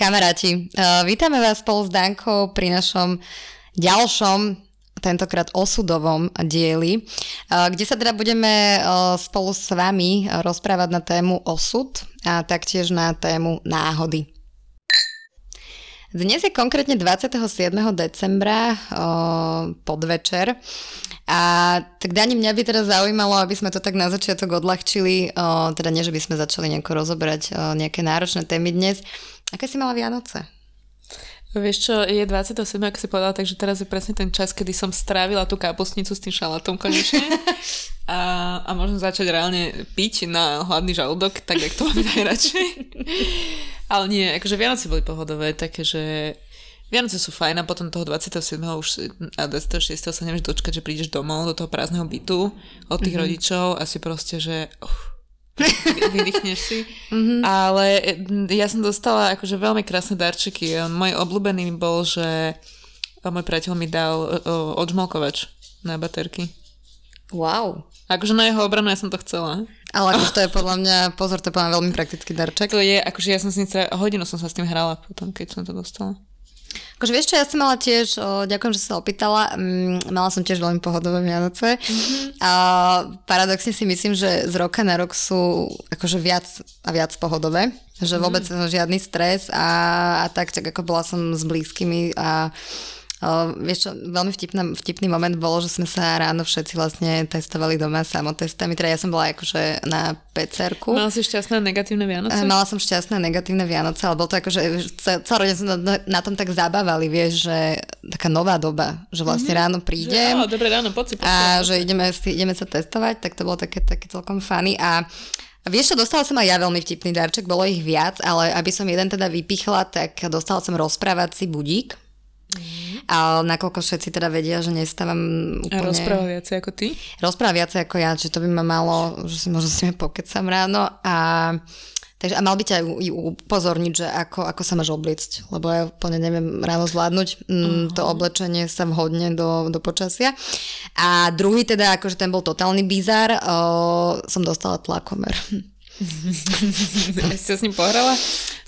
Kamaráti, uh, vítame vás spolu s Dankou pri našom ďalšom tentokrát osudovom dieli, uh, kde sa teda budeme uh, spolu s vami rozprávať na tému osud a taktiež na tému náhody. Dnes je konkrétne 27. decembra podvečer a tak Dani, mňa by teda zaujímalo, aby sme to tak na začiatok odľahčili, teda nie, že by sme začali nejako rozoberať nejaké náročné témy dnes. Aké si mala Vianoce? Vieš čo, je 27, ako si povedala, takže teraz je presne ten čas, kedy som strávila tú kapustnicu s tým šalátom konečne. a, a môžem začať reálne piť na hladný žalúdok, tak jak to mám najradšej. Ale nie, akože Vianoce boli pohodové, také, že Vianoce sú fajn a potom toho 27. už a 26. sa nevieš dočkať, že prídeš domov do toho prázdneho bytu od tých mm-hmm. rodičov a si proste, že uh, vydýchneš si. Mm-hmm. Ale ja som dostala akože veľmi krásne darčeky. Môj obľúbený bol, že môj priateľ mi dal odžmolkovač na baterky. Wow. Akože na jeho obranu ja som to chcela. Ale akože to je podľa mňa, pozor, to je podľa veľmi praktický darček. To je, akože ja som s ním, hodinu som sa s tým hrala potom, keď som to dostala. Akože vieš čo, ja som mala tiež, o, ďakujem, že sa opýtala, mm, mala som tiež veľmi pohodové Vianoce mm-hmm. a paradoxne si myslím, že z roka na rok sú akože viac a viac pohodové, že mm-hmm. vôbec žiadny stres a, a tak, tak ako bola som s blízkymi a Uh, vieš čo, veľmi vtipný, vtipný moment bolo, že sme sa ráno všetci vlastne testovali doma samotestami, teda ja som bola akože na PCR-ku. Mala si šťastné negatívne Vianoce? mala som šťastné negatívne Vianoce, ale bolo to akože, celá rodina sa na, na tom tak zabávali, vieš, že taká nová doba, že vlastne mm-hmm. ráno prídem. Že, dobre ráno, poď si, A že ideme, ideme sa testovať, tak to bolo také, také celkom funny a a vieš čo, dostala som aj ja veľmi vtipný darček, bolo ich viac, ale aby som jeden teda vypichla, tak dostala som rozprávací budík. Mm. A nakoľko všetci teda vedia, že nestávam úplne... A rozpráva viacej ako ty? Rozpráva viacej ako ja, čiže to by ma malo, že si možno s nimi pokecam ráno a Takže a mal by ťa aj upozorniť, že ako, ako sa máš obliecť, lebo ja úplne neviem ráno zvládnuť mm, uh-huh. to oblečenie sa vhodne do, do počasia. A druhý teda, akože ten bol totálny bizar, o, som dostala tlakomer. si sa s ním pohrala?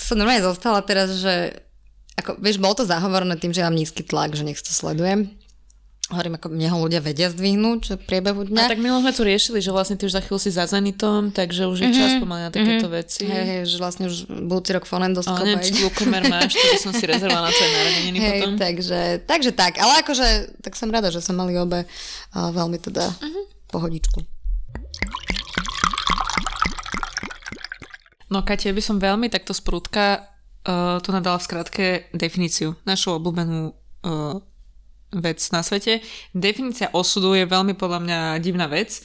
Som normálne zostala teraz, že ako, vieš, bolo to zahovorené tým, že mám nízky tlak, že nech to sledujem. Hovorím, ako mne ho ľudia vedia zdvihnúť že v priebehu dňa. A tak my sme tu riešili, že vlastne ty už za chvíľu si za Zenitom, takže už je mm-hmm. čas pomaly na takéto mm-hmm. veci. Hej, hej, že vlastne už budúci rok fonendoskop. Ale neviem, či glukomer máš, to som si rezervovala na tvoje narodeniny hej, potom. Takže, takže tak, ale akože, tak som rada, že som mali obe uh, veľmi teda mm-hmm. pohodičku. No Katia, by som veľmi takto sprúdka uh, tu nadala v skratke definíciu, našu obľúbenú uh, vec na svete. Definícia osudu je veľmi podľa mňa divná vec.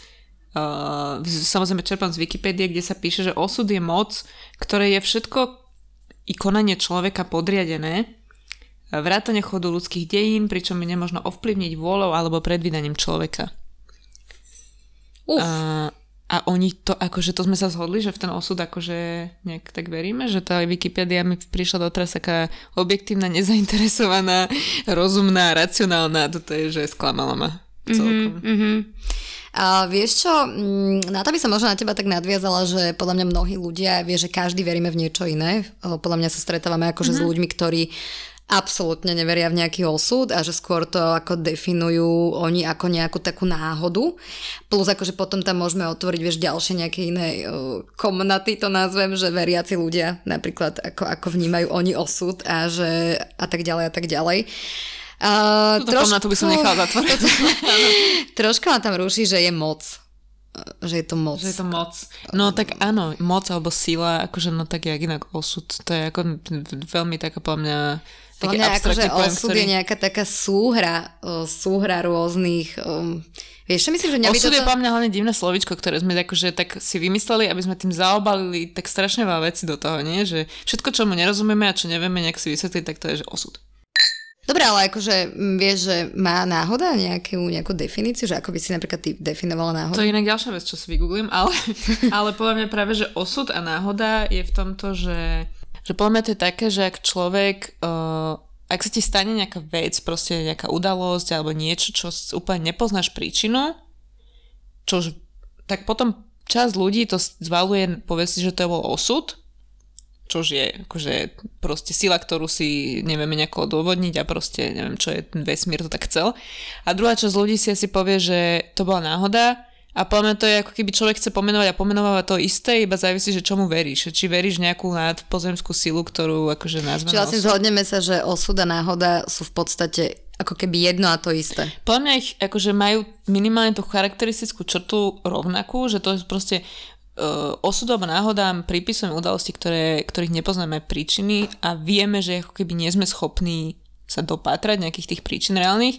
Uh, samozrejme čerpám z Wikipédie, kde sa píše, že osud je moc, ktoré je všetko i konanie človeka podriadené, vrátane chodu ľudských dejín, pričom je nemožno ovplyvniť vôľou alebo predvídaním človeka. Uf. Uh, a oni to, akože to sme sa zhodli, že v ten osud akože nejak tak veríme, že tá Wikipedia mi prišla doteraz taká objektívna, nezainteresovaná, rozumná, racionálna. Toto je, že sklamala ma celkom. Mm-hmm, mm-hmm. A vieš čo, mm, na to by som možno na teba tak nadviazala, že podľa mňa mnohí ľudia vie, že každý veríme v niečo iné. Podľa mňa sa stretávame akože mm-hmm. s ľuďmi, ktorí absolútne neveria v nejaký osud a že skôr to ako definujú oni ako nejakú takú náhodu. Plus akože potom tam môžeme otvoriť vieš, ďalšie nejaké iné uh, komnaty, to nazvem, že veriaci ľudia napríklad ako, ako vnímajú oni osud a že a tak ďalej a tak ďalej. Uh, trošku, komnatu by som nechala zatvoriť. trošku ma tam ruší, že je moc že je to moc. Že je to moc. No tak áno, moc alebo sila, akože no tak jak inak osud, to je ako veľmi taká po mňa podľa mňa akože osud ktorý... je nejaká taká súhra, súhra rôznych... Um, vieš, čo myslím, že Osud toto... je po mňa hlavne divné slovičko, ktoré sme akože tak si vymysleli, aby sme tým zaobalili tak strašne veľa veci do toho, nie? Že všetko, čo mu nerozumieme a čo nevieme nejak si vysvetliť, tak to je, že osud. Dobre, ale akože vieš, že má náhoda nejakú, nejakú definíciu, že ako by si napríklad ty definovala náhodu? To je inak ďalšia vec, čo si vygooglím, ale, ale podľa mňa práve, že osud a náhoda je v tomto, že že podľa mňa to je také, že ak človek, uh, ak sa ti stane nejaká vec, proste nejaká udalosť alebo niečo, čo úplne nepoznáš príčinu, čo tak potom časť ľudí to zvaluje, povie si, že to bol osud, čož je akože proste sila, ktorú si nevieme nejako odôvodniť a proste neviem, čo je ten vesmír to tak chcel. A druhá časť ľudí si asi povie, že to bola náhoda a podľa mňa to je ako keby človek chce pomenovať a pomenovať to isté, iba závisí, že čomu veríš. Či veríš nejakú nadpozemskú silu, ktorú akože nazveme Čiže vlastne zhodneme sa, že osud a náhoda sú v podstate ako keby jedno a to isté. Podľa mňa ich akože majú minimálne tú charakteristickú črtu rovnakú, že to je proste uh, osud alebo náhodám pripisujem udalosti, ktoré, ktorých nepoznáme príčiny a vieme, že ako keby nie sme schopní sa dopátrať nejakých tých príčin reálnych,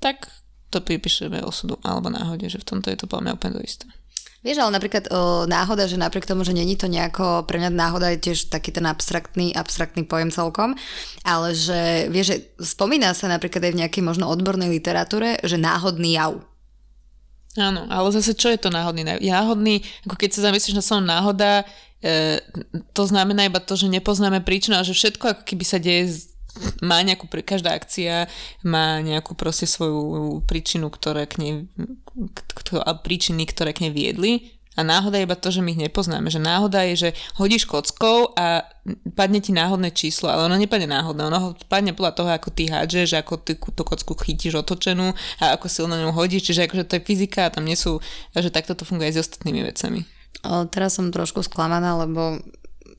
tak to pripíšeme osudu alebo náhode, že v tomto je to podľa mňa úplne to isté. Vieš, ale napríklad o, náhoda, že napriek tomu, že není to nejako, pre mňa náhoda je tiež taký ten abstraktný, abstraktný pojem celkom, ale že, vieš, že spomína sa napríklad aj v nejakej možno odbornej literatúre, že náhodný jav. Áno, ale zase čo je to náhodný? Náhodný, ako keď sa zamyslíš na slovom náhoda, e, to znamená iba to, že nepoznáme príčinu a že všetko ako keby sa deje má nejakú, každá akcia má nejakú proste svoju príčinu, ktoré k nej, príčiny, ktoré k nej viedli a náhoda je iba to, že my ich nepoznáme. Že náhoda je, že hodíš kockou a padne ti náhodné číslo, ale ono nepadne náhodné. Ono padne podľa toho, ako ty hádžeš, ako ty tú kocku chytíš otočenú a ako silno ňu hodíš. Čiže akože to je fyzika a tam nie sú, že takto to funguje aj s ostatnými vecami. O, teraz som trošku sklamaná, lebo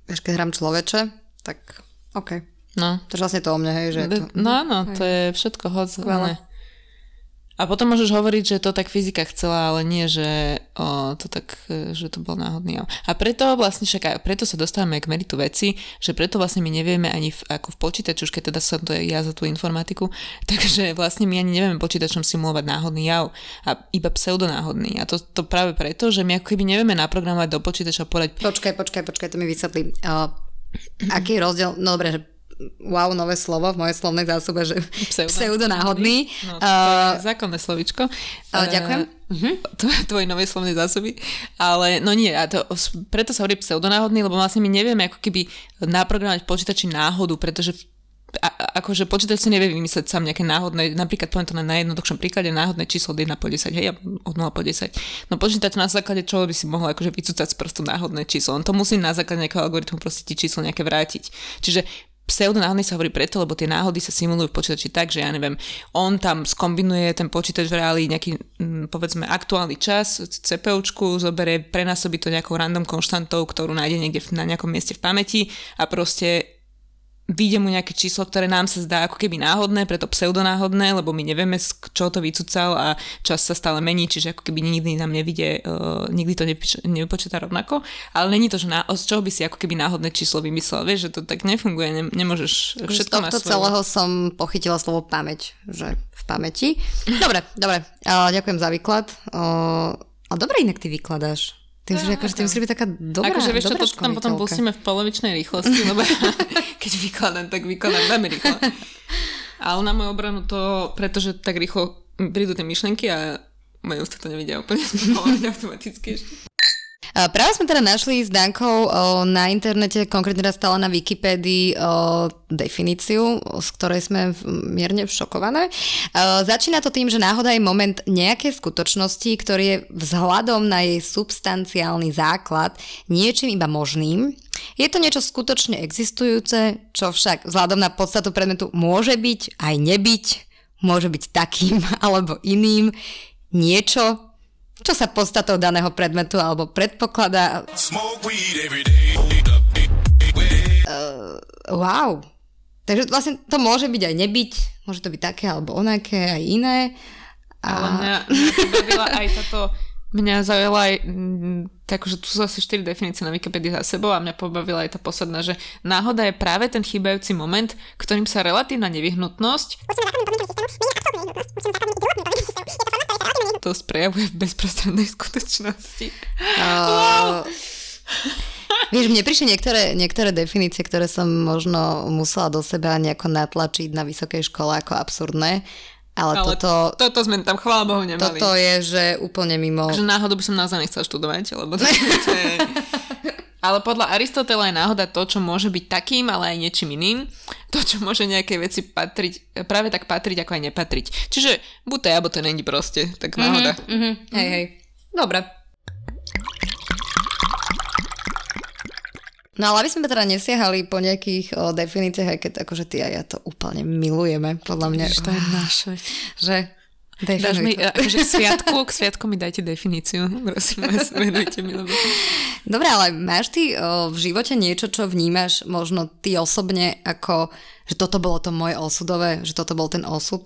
keď hrám človeče, tak OK. No. To vlastne to o mne, hej, že... To... No áno, to je všetko. Skvelé. A potom môžeš hovoriť, že to tak fyzika chcela, ale nie, že o, to tak, že to bol náhodný jav. A preto vlastne však, preto sa dostávame k meritu veci, že preto vlastne my nevieme ani v, ako v počítači, už keď teda som to ja za tú informatiku, takže vlastne my ani nevieme počítačom simulovať náhodný jav a iba pseudonáhodný. A to, to práve preto, že my ako keby nevieme naprogramovať do počítača povedať... Počkaj, počkaj, počkaj, to mi vysvetlí. Uh, aký je rozdiel? No dobre, že wow, nové slovo v mojej slovnej zásobe, že Pseudo. pseudonáhodný. No, to je zákonné slovičko. Uh, ďakujem. Uh-huh. Tvojej novej slovnej zásoby. Ale no nie, a to, preto sa hovorí pseudonáhodný, lebo vlastne my nevieme ako keby naprogramovať v počítači náhodu, pretože a, akože počítač si nevie vymyslieť sám nejaké náhodné, napríklad poviem to na najjednoduchšom príklade, náhodné číslo od 1 po 10, hej, od 0 po 10. No počítač na základe čoho by si mohol akože vycúcať z prstu náhodné číslo. On to musí na základe nejakého algoritmu proste ti číslo nejaké vrátiť. Čiže pseudonáhodný sa hovorí preto, lebo tie náhody sa simulujú v počítači tak, že ja neviem, on tam skombinuje ten počítač v reáli nejaký, mm, povedzme, aktuálny čas, CPUčku, zoberie, prenásobí to nejakou random konštantou, ktorú nájde niekde na nejakom mieste v pamäti a proste vyjde mu nejaké číslo, ktoré nám sa zdá ako keby náhodné, preto pseudonáhodné, lebo my nevieme, čo to vycúcal a čas sa stále mení, čiže ako keby nikdy nám nevidie, uh, nikdy to nepočíta rovnako. Ale není to, že na, z čoho by si ako keby náhodné číslo vymyslel. Vieš, že to tak nefunguje, ne, nemôžeš všetko Z tohto celého som pochytila slovo pamäť, že v pamäti. Dobre, dobre, uh, ďakujem za výklad. Uh, a dobre inak ty vykladáš. Ty už akože ty musíš byť taká dobrá, akože, vieš čo, to tam potom pustíme v polovičnej rýchlosti, lebo keď vykladám, tak vykladám veľmi rýchlo. Ale na moju obranu to, pretože tak rýchlo prídu tie myšlenky a moje ústa to nevidia úplne automaticky. Práve sme teda našli s Dankou na internete, konkrétne raz stala na Wikipédii definíciu, z ktorej sme mierne šokované. Začína to tým, že náhoda je moment nejakej skutočnosti, ktorý je vzhľadom na jej substanciálny základ niečím iba možným, je to niečo skutočne existujúce, čo však vzhľadom na podstatu predmetu môže byť aj nebyť, môže byť takým alebo iným, niečo, čo sa podstatou daného predmetu alebo predpokladá. Uh, wow. Takže vlastne to môže byť aj nebyť, môže to byť také alebo onaké, aj iné. A... Ale mňa, mňa aj táto Mňa zaujala aj, tak, že tu sú asi 4 definície na Wikipedii za sebou a mňa pobavila aj tá posledná, že náhoda je práve ten chýbajúci moment, ktorým sa relatívna nevyhnutnosť to prejavuje v bezprostrednej skutočnosti. Uh, Vieš, mne prišli niektoré, niektoré definície, ktoré som možno musela do seba nejako natlačiť na vysokej škole ako absurdné. Ale, ale toto, toto sme tam, chvála Bohu, nemali. Toto je, že úplne mimo... Že náhodou by som naozaj nechcela študovať, lebo to, to je... Ale podľa Aristotela je náhoda to, čo môže byť takým, ale aj niečím iným. To, čo môže nejaké veci patriť, práve tak patriť, ako aj nepatriť. Čiže buď to je, alebo to není proste, tak mhm, náhoda. Mm-hmm, mm-hmm. Hej, hej. Dobre. No ale aby sme teda nesiahali po nejakých o, definíciách, aj keď akože ty a ja to úplne milujeme, podľa mňa. Ježiš, to je naše. Že Dáš mi, to. akože k sviatku, k sviatku mi dajte definíciu. Prosím vás, venujte mi, lebo... Dobre, ale máš ty o, v živote niečo, čo vnímaš možno ty osobne ako, že toto bolo to moje osudové, že toto bol ten osud?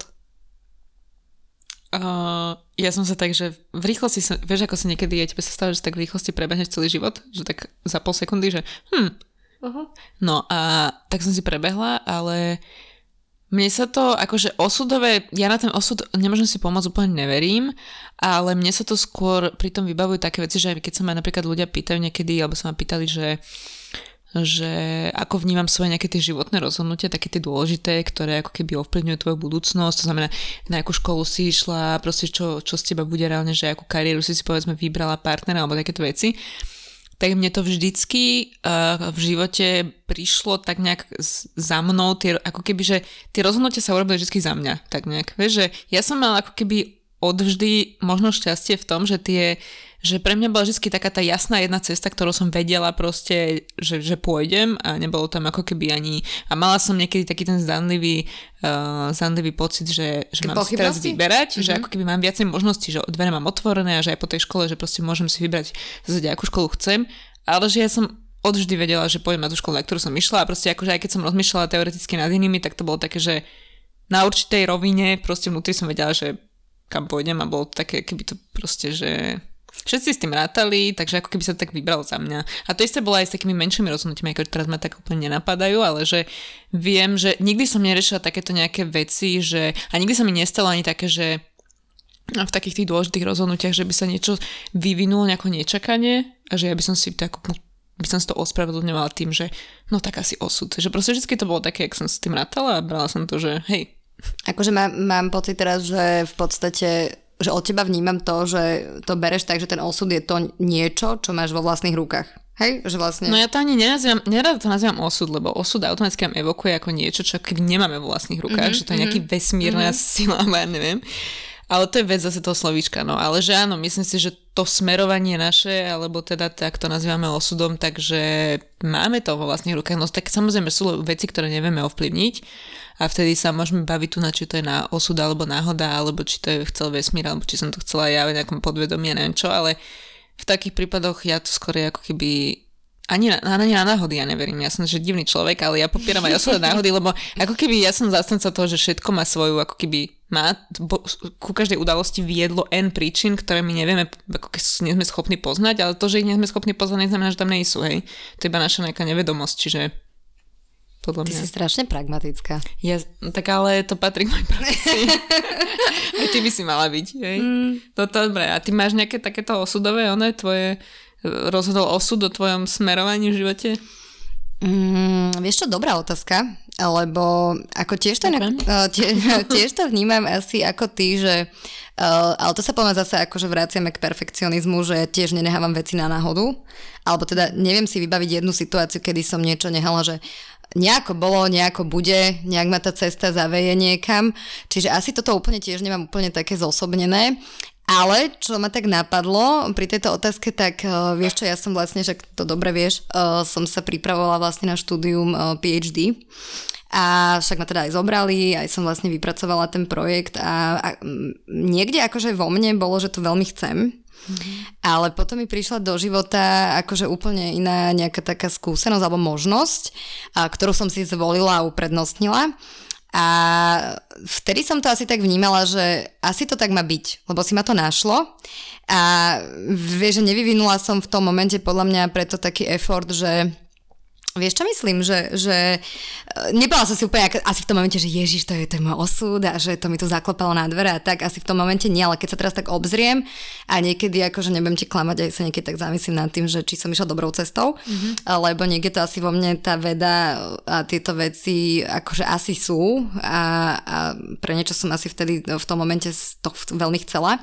Uh, ja som sa tak, že v rýchlosti, som, vieš, ako sa niekedy je, tebe sa stáva, že tak v rýchlosti prebehneš celý život, že tak za pol sekundy, že hm. Uh-huh. No a tak som si prebehla, ale mne sa to, akože osudové, ja na ten osud nemôžem si pomôcť, úplne neverím, ale mne sa to skôr pri tom vybavujú také veci, že keď sa ma napríklad ľudia pýtajú niekedy, alebo sa ma pýtali, že že ako vnímam svoje nejaké tie životné rozhodnutia, také tie dôležité, ktoré ako keby ovplyvňujú tvoju budúcnosť, to znamená, na akú školu si išla, proste čo, čo z teba bude reálne, že akú kariéru si si povedzme vybrala partnera alebo takéto veci tak mne to vždycky uh, v živote prišlo tak nejak za mnou, tie, ako keby, že tie rozhodnutia sa urobili vždy za mňa, tak nejak. Vieš, že ja som mala ako keby odvždy možno šťastie v tom, že tie že pre mňa bola vždy taká tá jasná jedna cesta, ktorú som vedela proste, že, že pôjdem a nebolo tam ako keby ani... A mala som niekedy taký ten zdanlivý, uh, zdanlivý pocit, že, že mám si teraz vyberať, mm-hmm. že Mhm. ako keby mám viacej možností, že dvere mám otvorené a že aj po tej škole, že proste môžem si vybrať zase akú školu chcem, ale že ja som odvždy vedela, že pôjdem na tú školu, na ktorú som išla a proste akože aj keď som rozmýšľala teoreticky nad inými, tak to bolo také, že na určitej rovine proste vnútri som vedela, že kam pôjdem a bolo to také, keby to proste, že všetci s tým rátali, takže ako keby sa to tak vybral za mňa. A to isté bolo aj s takými menšími rozhodnutiami, ako teraz ma tak úplne nenapadajú, ale že viem, že nikdy som neriešila takéto nejaké veci, že a nikdy sa mi nestalo ani také, že v takých tých dôležitých rozhodnutiach, že by sa niečo vyvinulo nejako nečakanie a že ja by som si tak by som si to ospravedlňovala tým, že no tak asi osud. Že proste vždy to bolo také, jak som s tým rátala a brala som to, že hej, Akože mám, mám pocit teraz, že v podstate že od teba vnímam to, že to bereš tak, že ten osud je to niečo, čo máš vo vlastných rukách. Hej? Že vlastne... No ja to ani nenazývam, nerada to nazývam osud, lebo osud automaticky nám evokuje ako niečo, čo nemáme vo vlastných rukách, mm-hmm, že to je nejaký vesmírna mm-hmm. sila, ja neviem. Ale to je vec zase toho slovíčka, no. Ale že áno, myslím si, že to smerovanie naše, alebo teda tak to nazývame osudom, takže máme to vo vlastných rukách. No tak samozrejme sú veci, ktoré nevieme ovplyvniť a vtedy sa môžeme baviť tu na, či to je na osud alebo náhoda, alebo či to je chcel vesmír, alebo či som to chcela ja v nejakom podvedomí, neviem čo, ale v takých prípadoch ja to skôr ako keby ani na, ani na náhody ja neverím. Ja som že divný človek, ale ja popieram aj osudné náhody, lebo ako keby ja som zastanca toho, že všetko má svoju, ako keby má, bo, ku každej udalosti viedlo N príčin, ktoré my nevieme, ako keď nie sme schopní poznať, ale to, že ich nie sme schopní poznať, neznamená, že tam sú, hej. To je iba naša nejaká nevedomosť, čiže podľa Ty mňa. si strašne pragmatická. Ja, tak ale to patrí k mojej práci. Aj ty by si mala byť, hej. Mm. No to dobre. A ty máš nejaké takéto osudové, one tvoje rozhodol osud o tvojom smerovaní v živote? Mm, vieš čo, dobrá otázka, lebo ako tiež to, okay. tie, tiež to vnímam asi ako ty, že uh, ale to sa poviem zase ako, že vraciame k perfekcionizmu, že tiež nenechávam veci na náhodu, alebo teda neviem si vybaviť jednu situáciu, kedy som niečo nehala, že nejako bolo, nejako bude, nejak ma tá cesta zaveje niekam, čiže asi toto úplne tiež nemám úplne také zosobnené, ale čo ma tak napadlo pri tejto otázke, tak uh, vieš čo, ja som vlastne, že to dobre vieš, uh, som sa pripravovala vlastne na štúdium uh, PhD a však ma teda aj zobrali, aj som vlastne vypracovala ten projekt a, a niekde akože vo mne bolo, že to veľmi chcem, mm-hmm. ale potom mi prišla do života akože úplne iná nejaká taká skúsenosť alebo možnosť, a, ktorú som si zvolila a uprednostnila. A vtedy som to asi tak vnímala, že asi to tak má byť, lebo si ma to našlo a vieš, že nevyvinula som v tom momente podľa mňa preto taký effort, že Vieš, čo myslím? Že, že nebola som si úplne asi v tom momente, že Ježiš, to je, to je môj osud a že to mi to zaklopalo na dvere a tak, asi v tom momente nie, ale keď sa teraz tak obzriem a niekedy akože nebudem ti klamať, aj sa niekedy tak zamyslím nad tým, že či som išla dobrou cestou, mm-hmm. lebo niekde to asi vo mne tá veda a tieto veci akože asi sú a, a pre niečo som asi vtedy v tom momente to veľmi chcela.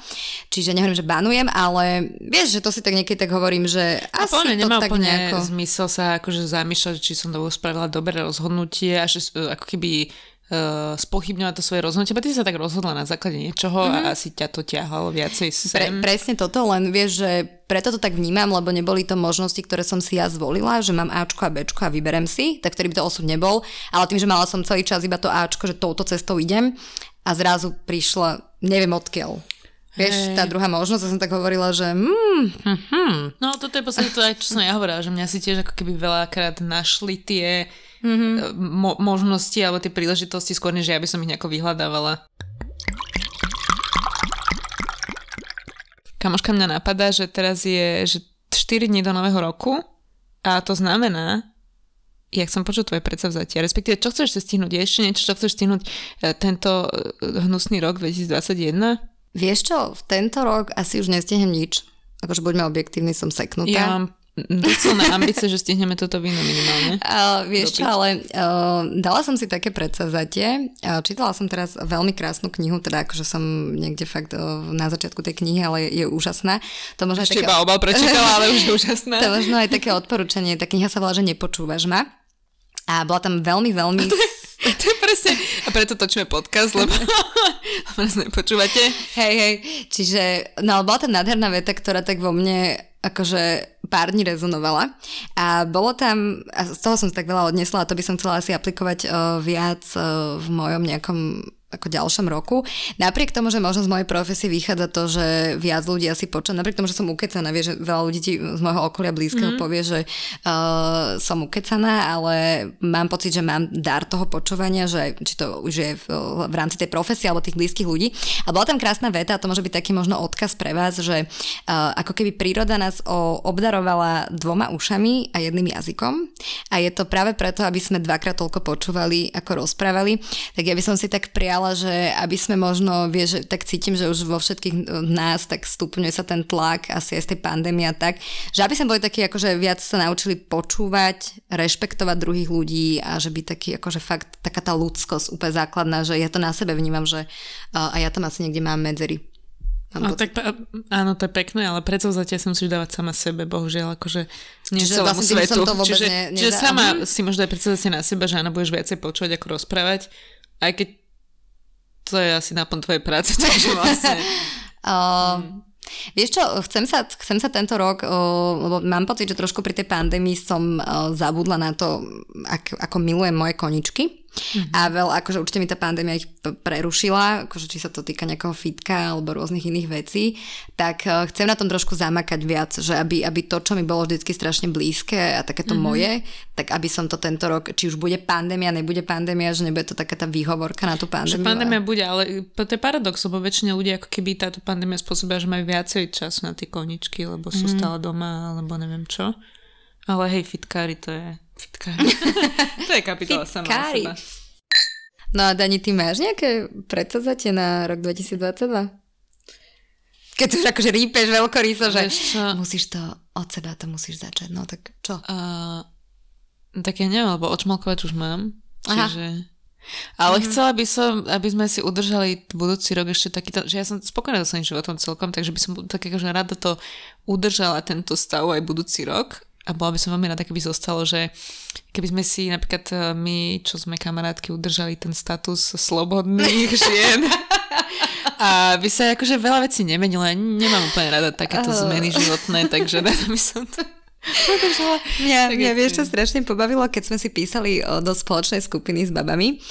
Čiže nehovorím, že banujem, ale vieš, že to si tak niekedy tak hovorím, že asi Úplne to nemá tak úplne nejako... zmysel sa akože zamýšľať, či som to spravila dobré rozhodnutie a že ako keby uh, spochybňovať to svoje rozhodnutie, ty sa tak rozhodla na základe niečoho mm-hmm. a asi ťa to ťahalo viacej sem. Pre, presne toto, len vieš, že preto to tak vnímam, lebo neboli to možnosti, ktoré som si ja zvolila, že mám Ačko a Bčko a vyberem si, tak ktorý by to osud nebol, ale tým, že mala som celý čas iba to Ačko, že touto cestou idem a zrazu prišla, neviem odkiaľ, Vieš, tá druhá možnosť, ja som tak hovorila, že mm, hm, hm. No toto je posledne to aj, čo som ja hovorila, že mňa si tiež ako keby veľakrát našli tie mm-hmm. mo- možnosti alebo tie príležitosti skôr, než ja by som ich nejako vyhľadávala. Kamoška mňa napadá, že teraz je že 4 dní do nového roku a to znamená, ja chcem počuť tvoje predsavzatia, respektíve čo chceš stihnúť? Je ešte niečo, čo chceš stihnúť e, tento e, hnusný rok 2021? Vieš čo, v tento rok asi už nestihnem nič. Akože buďme objektívni, som seknutá. Ja mám docela ambície, že stihneme toto víno minimálne. Uh, vieš čo, ale uh, dala som si také predsavzatie. Uh, čítala som teraz veľmi krásnu knihu, teda akože som niekde fakt uh, na začiatku tej knihy, ale je úžasná. To možno Ešte také... iba obal prečítala, ale už je úžasná. to možno aj také odporúčanie. Tá kniha sa volá, že nepočúvaš ma. A bola tam veľmi, veľmi to je presne, a preto točíme podcast, lebo presne počúvate. Hej, hej, čiže, no bola tam nádherná veta, ktorá tak vo mne akože pár dní rezonovala. A bolo tam, a z toho som tak veľa odnesla a to by som chcela asi aplikovať uh, viac uh, v mojom nejakom ako ďalšom roku. Napriek tomu, že možno z mojej profesie vychádza to, že viac ľudí asi počuť, napriek tomu, že som ukecaná, vie, že veľa ľudí z môjho okolia blízkeho mm. povie, že uh, som ukecaná, ale mám pocit, že mám dar toho počúvania, že či to už je v, v rámci tej profesie alebo tých blízkych ľudí. A bola tam krásna veta, a to môže byť taký možno odkaz pre vás, že uh, ako keby príroda nás o, obdarovala dvoma ušami a jedným jazykom. A je to práve preto, aby sme dvakrát toľko počúvali, ako rozprávali. Tak ja by som si tak prijala prijala, že aby sme možno, vieš, tak cítim, že už vo všetkých nás tak stupňuje sa ten tlak, asi aj z tej pandémie a tak, že aby sme boli takí, akože viac sa naučili počúvať, rešpektovať druhých ľudí a že by taký, akože fakt taká tá ľudskosť úplne základná, že ja to na sebe vnímam, že a ja tam asi niekde mám medzery. No, tak, áno, to je pekné, ale predsavzatia sa musíš dávať sama sebe, bohužiaľ, akože nie čiže celému vlastne svetu. To vôbec čiže, ne, čiže sama si možno aj predstavzatia na seba, že áno, budeš viacej počúvať, ako rozprávať, aj keď to je asi náplň tvojej práce, takže vlastne... uh. Vieš čo, chcem sa, chcem sa tento rok, lebo mám pocit, že trošku pri tej pandémii som zabudla na to, ak, ako milujem moje koničky. Mm-hmm. A veľ, akože určite mi tá pandémia ich prerušila, akože či sa to týka nejakého fitka alebo rôznych iných vecí, tak uh, chcem na tom trošku zamakať viac, že aby, aby to, čo mi bolo vždycky strašne blízke a takéto mm-hmm. moje, tak aby som to tento rok, či už bude pandémia, nebude pandémia, že nebude to taká tá výhovorka na tú pandémiu. Že pandémia bude, ale to je paradox, lebo väčšina ľudí ako keby táto pandémia spôsobila, že majú viacej času na tie koničky, lebo sú mm-hmm. stále doma, alebo neviem čo. Ale hej, fitkári to je Fitkári. to je kapitola sama seba. No a Dani, ty máš nejaké predsavzatie na rok 2022? Keď už akože rípeš veľkoryso, že musíš to od seba, to musíš začať. No tak čo? Uh, tak ja neviem, lebo očmalkovať už mám. Čiže... Ale mm-hmm. chcela by som, aby sme si udržali budúci rok ešte takýto, že ja som spokojná so svojím životom celkom, takže by som tak akože rada to udržala tento stav aj budúci rok a bola by som veľmi rada, keby zostalo, že keby sme si napríklad e, my, čo sme kamarátky, udržali ten status slobodných žien. A by sa akože veľa vecí nemenilo. Ja nemám úplne rada takéto zmeny životné, takže rada by som to Mňa, mňa vieš, čo strašne pobavilo, keď sme si písali o, do spoločnej skupiny s babami,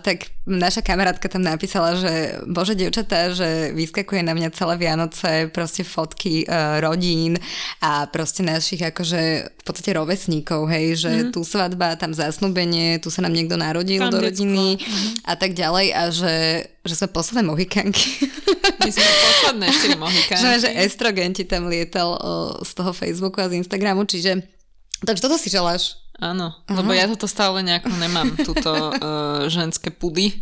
tak naša kamarátka tam napísala, že bože, devčatá, že vyskakuje na mňa celé Vianoce proste fotky uh, rodín a proste našich akože v podstate rovesníkov, hej, že mm. tu svadba, tam zasnubenie, tu sa nám niekto narodil tam do rodiny mm. a tak ďalej a že že sme posledné mohikanky. My sme posledné štyri mohikanky. Že, že estrogen ti tam lietal o, z toho Facebooku a z Instagramu, čiže takže toto si želáš. Áno, Aha. lebo ja toto stále nejako nemám, túto uh, ženské pudy.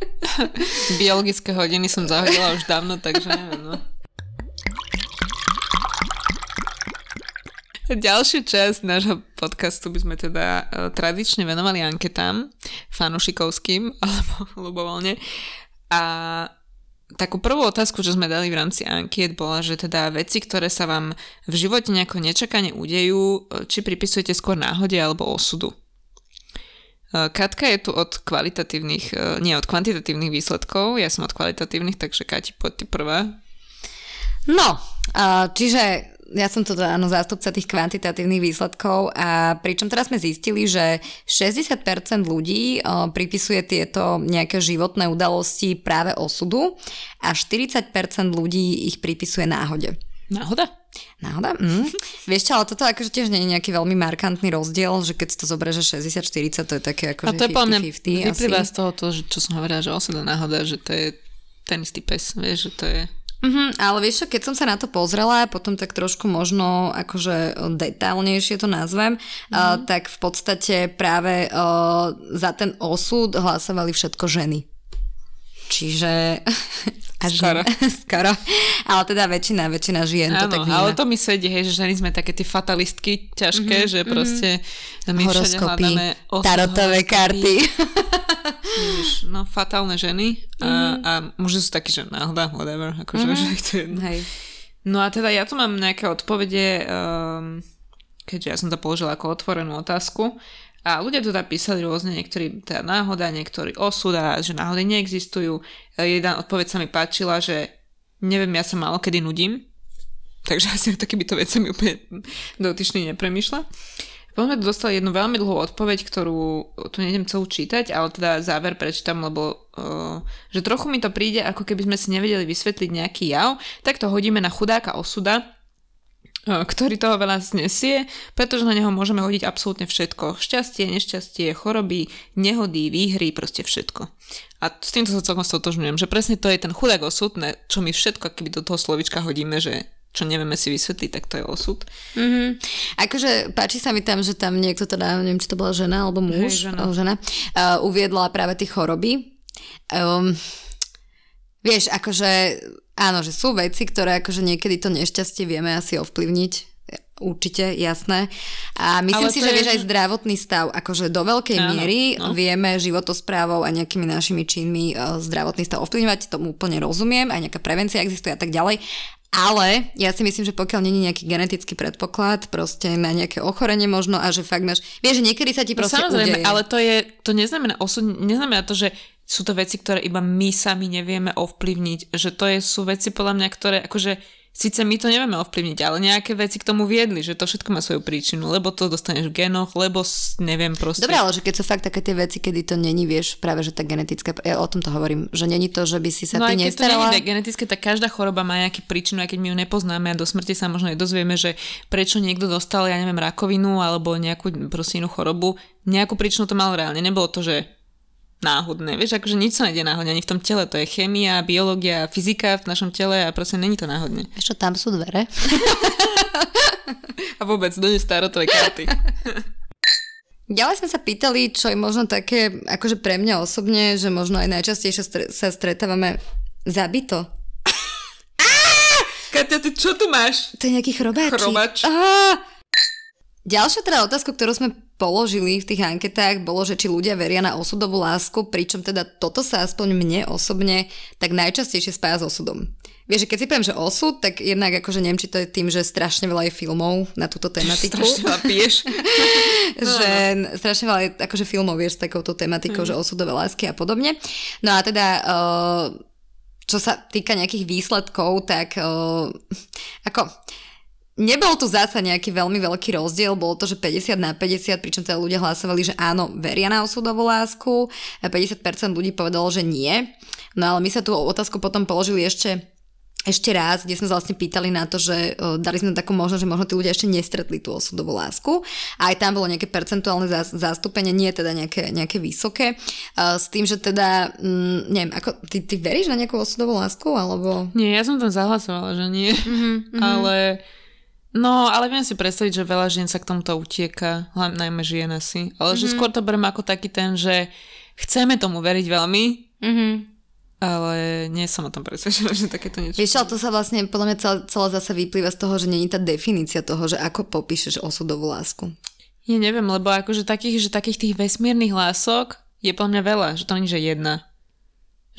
Biologické hodiny som zahodila už dávno, takže neviem, no. Ďalšiu časť nášho podcastu by sme teda uh, tradične venovali anketám fanušikovským alebo ľubovoľne. A takú prvú otázku, čo sme dali v rámci ankiet, bola, že teda veci, ktoré sa vám v živote nejako nečakane udejú, či pripisujete skôr náhode alebo osudu. Uh, Katka je tu od kvalitatívnych, uh, nie od kvantitatívnych výsledkov, ja som od kvalitatívnych, takže Kati, poď ty prvá. No, čiže ja som to teda, áno, zástupca tých kvantitatívnych výsledkov a pričom teraz sme zistili, že 60% ľudí o, pripisuje tieto nejaké životné udalosti práve osudu a 40% ľudí ich pripisuje náhode. Náhoda? Náhoda? Mm. Vieš čo, ale toto akože tiež nie je nejaký veľmi markantný rozdiel, že keď to zoberie, že 60-40, to je také akože 50-50. A to je podľa mňa vyplýva z toho, to, že, čo som hovorila, že osuda náhoda, že to je ten istý pes, vieš, že to je Mm-hmm, ale vieš keď som sa na to pozrela, potom tak trošku možno akože detailnejšie to nazvem, mm-hmm. uh, tak v podstate práve uh, za ten osud hlasovali všetko ženy. Čiže... Až skoro. skoro. Ale teda väčšina, väčšina žien Áno, to tak vníma. ale to mi sedí, hej, že ženy sme také tie fatalistky ťažké, mm-hmm, že proste mm-hmm. my Horoskopy, tarotové karty. Vidíš, no fatálne ženy a, mm-hmm. a muži sú takí, že náhoda, whatever, akože, mm-hmm. že to je Hej. No a teda ja tu mám nejaké odpovede, um, keďže ja som to položila ako otvorenú otázku a ľudia tu teda písali rôzne, niektorí teda náhoda, niektorí osud a že náhody neexistujú. Jedna odpoveď sa mi páčila, že neviem, ja sa málo kedy nudím, takže asi takýmito vecami úplne dotyčný nepremýšľa. Potom sme dostali jednu veľmi dlhú odpoveď, ktorú tu nejdem celú čítať, ale teda záver prečítam, lebo uh, že trochu mi to príde, ako keby sme si nevedeli vysvetliť nejaký jav, tak to hodíme na chudáka osuda, ktorý toho veľa znesie, pretože na neho môžeme hodiť absolútne všetko. Šťastie, nešťastie, choroby, nehody, výhry, proste všetko. A s týmto sa celkom stotožňujem, že presne to je ten chudák osud, čo my všetko, keby do toho slovička hodíme, že čo nevieme si vysvetliť, tak to je osud. Mm-hmm. Akože páči sa mi tam, že tam niekto teda, neviem, či to bola žena alebo muž, Hej, žena, žena uh, uviedla práve tie choroby. Um, vieš, akože Áno, že sú veci, ktoré akože niekedy to nešťastie vieme asi ovplyvniť. Určite, jasné. A myslím Ale si, že vieš aj zdravotný stav, akože do veľkej áno, miery no. vieme životosprávou a nejakými našimi činmi uh, zdravotný stav ovplyvňovať, tomu úplne rozumiem, aj nejaká prevencia existuje a tak ďalej. Ale ja si myslím, že pokiaľ není nejaký genetický predpoklad proste na nejaké ochorenie možno a že fakt máš... Vieš, že niekedy sa ti no proste no, samozrejme, udeje. ale to je, to neznamená osud, neznamená to, že sú to veci, ktoré iba my sami nevieme ovplyvniť, že to je, sú veci podľa mňa, ktoré akože síce my to nevieme ovplyvniť, ale nejaké veci k tomu viedli, že to všetko má svoju príčinu, lebo to dostaneš v genoch, lebo neviem proste. Dobre, ale že keď sú fakt také tie veci, kedy to není, vieš, práve že tá genetická, ja o tom to hovorím, že není to, že by si sa no ty nestarala. není genetické, tak každá choroba má nejakú príčinu, aj keď my ju nepoznáme a do smrti sa možno aj dozvieme, že prečo niekto dostal, ja neviem, rakovinu alebo nejakú proste inú chorobu, nejakú príčinu to mal reálne. Nebolo to, že náhodné. Vieš, akože nič sa nejde náhodne ani v tom tele. To je chémia, biológia, fyzika v našom tele a proste není to náhodne. Čo, tam sú dvere. a vôbec, dones starotové karty. Ďalej sme sa pýtali, čo je možno také, akože pre mňa osobne, že možno aj najčastejšie stre- sa stretávame zabito. Katia, ty čo tu máš? To je nejaký chrobáčik. Chrobač. Ďalšia teda otázka, ktorú sme položili v tých anketách, bolo, že či ľudia veria na osudovú lásku, pričom teda toto sa aspoň mne osobne tak najčastejšie spája s osudom. Vieš, že keď si poviem, že osud, tak jednak akože neviem, či to je tým, že strašne veľa je filmov na túto tematiku. Strašne veľa piješ. že strašne veľa je akože filmov, vieš, s takouto tematikou, mm. že osudové lásky a podobne. No a teda... Uh, čo sa týka nejakých výsledkov, tak uh, ako Nebol tu zasa nejaký veľmi veľký rozdiel, bolo to, že 50 na 50, pričom teda ľudia hlasovali, že áno, veria na osudovú lásku, a 50% ľudí povedalo, že nie. No ale my sa tú otázku potom položili ešte ešte raz, kde sme sa vlastne pýtali na to, že uh, dali sme takú možnosť, že možno tí ľudia ešte nestretli tú osudovú lásku. A aj tam bolo nejaké percentuálne zastúpenie, nie teda nejaké, nejaké vysoké. Uh, s tým, že teda, mm, neviem, ako, ty, ty veríš na nejakú osudovú lásku, alebo... Nie, ja som tam zahlasovala, že nie. Mm-hmm, ale No, ale viem si predstaviť, že veľa žien sa k tomuto utieka, najmä žien asi. Ale mm-hmm. že mhm. skôr to beriem ako taký ten, že chceme tomu veriť veľmi, mm-hmm. ale nie som o tom presvedčená, že takéto niečo... Vieš, ale to sa vlastne podľa mňa celá, celá zase vyplýva z toho, že není tá definícia toho, že ako popíšeš osudovú lásku. Ja neviem, lebo akože takých, že takých tých vesmírnych lások je podľa mňa veľa, že to nie je jedna.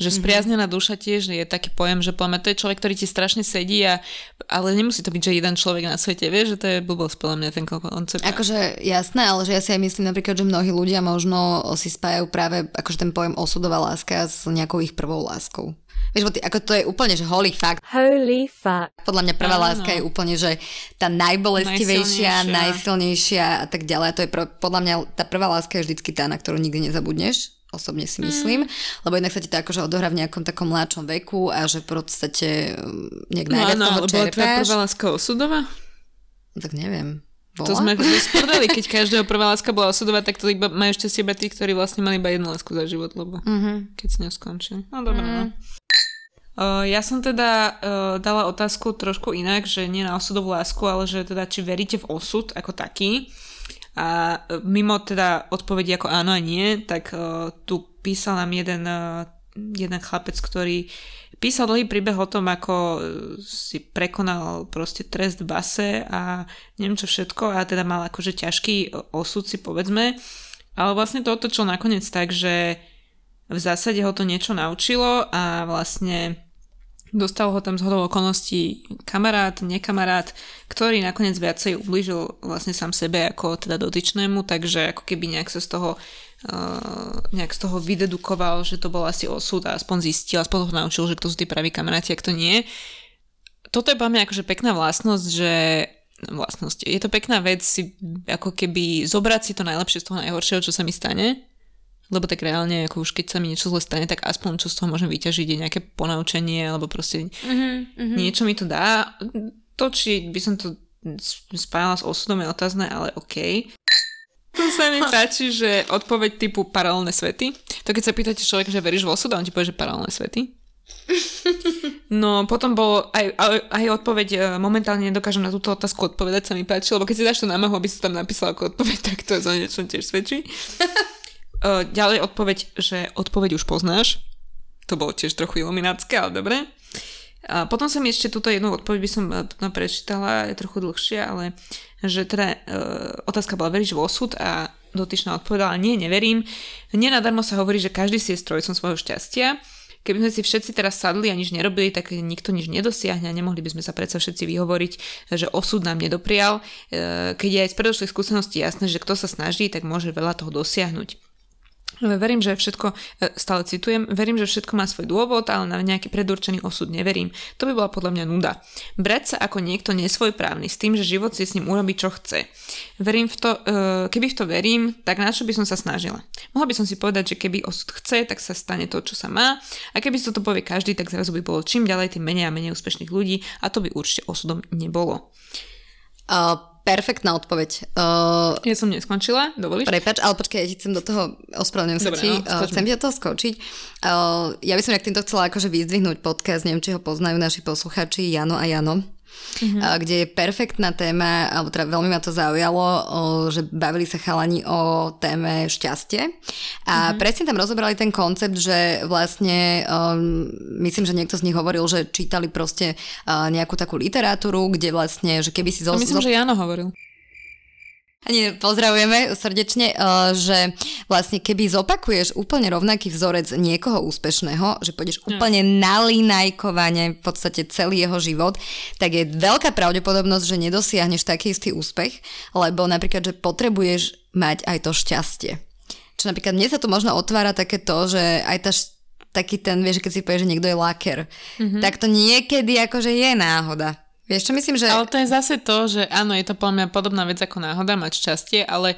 Že spriaznená duša tiež je taký pojem, že poďme, to je človek, ktorý ti strašne sedí, a, ale nemusí to byť, že jeden človek na svete, vieš, že to je blbosť podľa mňa ten koncept. Akože jasné, ale že ja si aj myslím napríklad, že mnohí ľudia možno si spájajú práve akože ten pojem osudová láska s nejakou ich prvou láskou. Vieš, bo ty, ako to je úplne, že holy fakt. Holy fuck. Podľa mňa prvá Áno. láska je úplne, že tá najbolestivejšia, Najsilnejšia. najsilnejšia a tak ďalej. A to je pro, podľa mňa, tá prvá láska je vždycky tá, na ktorú nikdy nezabudneš osobne si myslím, mm. lebo jednak sa ti to akože odohrá v nejakom takom mladšom veku a že v podstate um, nejak no najviac áno, toho bola tvoja čerpáš. prvá láska osudová? Tak neviem. Bola? To sme sprdeli, keď každého prvá láska bola osudová, tak to iba, majú ešte iba tí, ktorí vlastne mali iba jednu lásku za život, lebo Mhm. keď s ňou skončili. No dobre, no. Uh, ja som teda uh, dala otázku trošku inak, že nie na osudovú lásku, ale že teda či veríte v osud ako taký. A uh, mimo teda odpovedi ako áno a nie, tak uh, tu písal nám jeden, uh, jeden chlapec, ktorý písal dlhý príbeh o tom, ako si prekonal proste trest v base a neviem čo všetko a teda mal akože ťažký osud si povedzme. Ale vlastne to otočil nakoniec tak, že v zásade ho to niečo naučilo a vlastne dostal ho tam z hodou okolností kamarát, nekamarát, ktorý nakoniec viacej ublížil vlastne sám sebe ako teda dotyčnému, takže ako keby nejak sa z toho uh, nejak z toho vydedukoval, že to bol asi osud a aspoň zistil, aspoň ho naučil, že kto sú tí praví kamaráti, ak to nie. Toto je pre mňa akože pekná vlastnosť, že vlastnosť. Je to pekná vec si ako keby zobrať si to najlepšie z toho najhoršieho, čo sa mi stane lebo tak reálne, ako už keď sa mi niečo zle stane, tak aspoň čo z toho môžem vyťažiť, je nejaké ponaučenie, alebo proste mm-hmm. niečo mi to dá. To, či by som to spájala s osudom je otázne, ale OK. Tu sa mi páči, že odpoveď typu paralelné svety. To keď sa pýtate človeka, že veríš v osud, on ti povie, že paralelné svety. No potom bol aj, aj, aj odpoveď, e, momentálne nedokážem na túto otázku odpovedať, sa mi páči, lebo keď si dáš to námahu, aby si tam napísal ako odpoveď, tak to za niečo tiež svedčí. Uh, ďalej odpoveď, že odpoveď už poznáš. To bolo tiež trochu iluminátske, ale dobre. A potom som ešte túto jednu odpoveď by som eh, prečítala, je trochu dlhšia, ale že teda uh, otázka bola, veríš v osud? A dotyčná odpovedala, nie, neverím. Nenadarmo sa hovorí, že každý si je strojcom svojho šťastia. Keby sme si všetci teraz sadli a nič nerobili, tak nikto nič nedosiahne a nemohli by sme sa predsa všetci vyhovoriť, že osud nám nedoprial. Eh, Keď je aj z predošlej skúsenosti jasné, že kto sa snaží, tak môže veľa toho dosiahnuť. Verím, že všetko, e, stále citujem, verím, že všetko má svoj dôvod, ale na nejaký predurčený osud neverím. To by bola podľa mňa nuda. Brať sa ako niekto nesvojprávny s tým, že život si s ním urobí, čo chce. Verím v to, e, keby v to verím, tak na čo by som sa snažila? Mohla by som si povedať, že keby osud chce, tak sa stane to, čo sa má. A keby si to povie každý, tak zrazu by bolo čím ďalej, tým menej a menej úspešných ľudí a to by určite osudom nebolo. Uh, perfektná odpoveď. Uh, Ja som neskončila, dovolíš? Prepač, ale počkaj, ja ti chcem do toho, ospravedlňujem sa ti, no, uh, chcem ti do toho skočiť. Uh, ja by som nejak týmto chcela akože vyzdvihnúť podcast, neviem, či ho poznajú naši posluchači, Jano a Jano. Mm-hmm. Kde je perfektná téma, alebo teda veľmi ma to zaujalo, že bavili sa chalani o téme šťastie a mm-hmm. presne tam rozobrali ten koncept, že vlastne um, myslím, že niekto z nich hovoril, že čítali proste uh, nejakú takú literatúru, kde vlastne, že keby si zo, myslím, zo- že Jano hovoril. Nie, pozdravujeme srdečne, uh, že vlastne keby zopakuješ úplne rovnaký vzorec niekoho úspešného, že pôjdeš úplne nalinajkovane v podstate celý jeho život, tak je veľká pravdepodobnosť, že nedosiahneš taký istý úspech, lebo napríklad, že potrebuješ mať aj to šťastie. Čo napríklad mne sa tu možno otvára také to, že aj tá š- taký ten, vieš, keď si povieš, že niekto je laker, mm-hmm. tak to niekedy akože je náhoda. Vieš čo myslím, že... Ale to je zase to, že áno, je to podľa mňa podobná vec ako náhoda mať šťastie, ale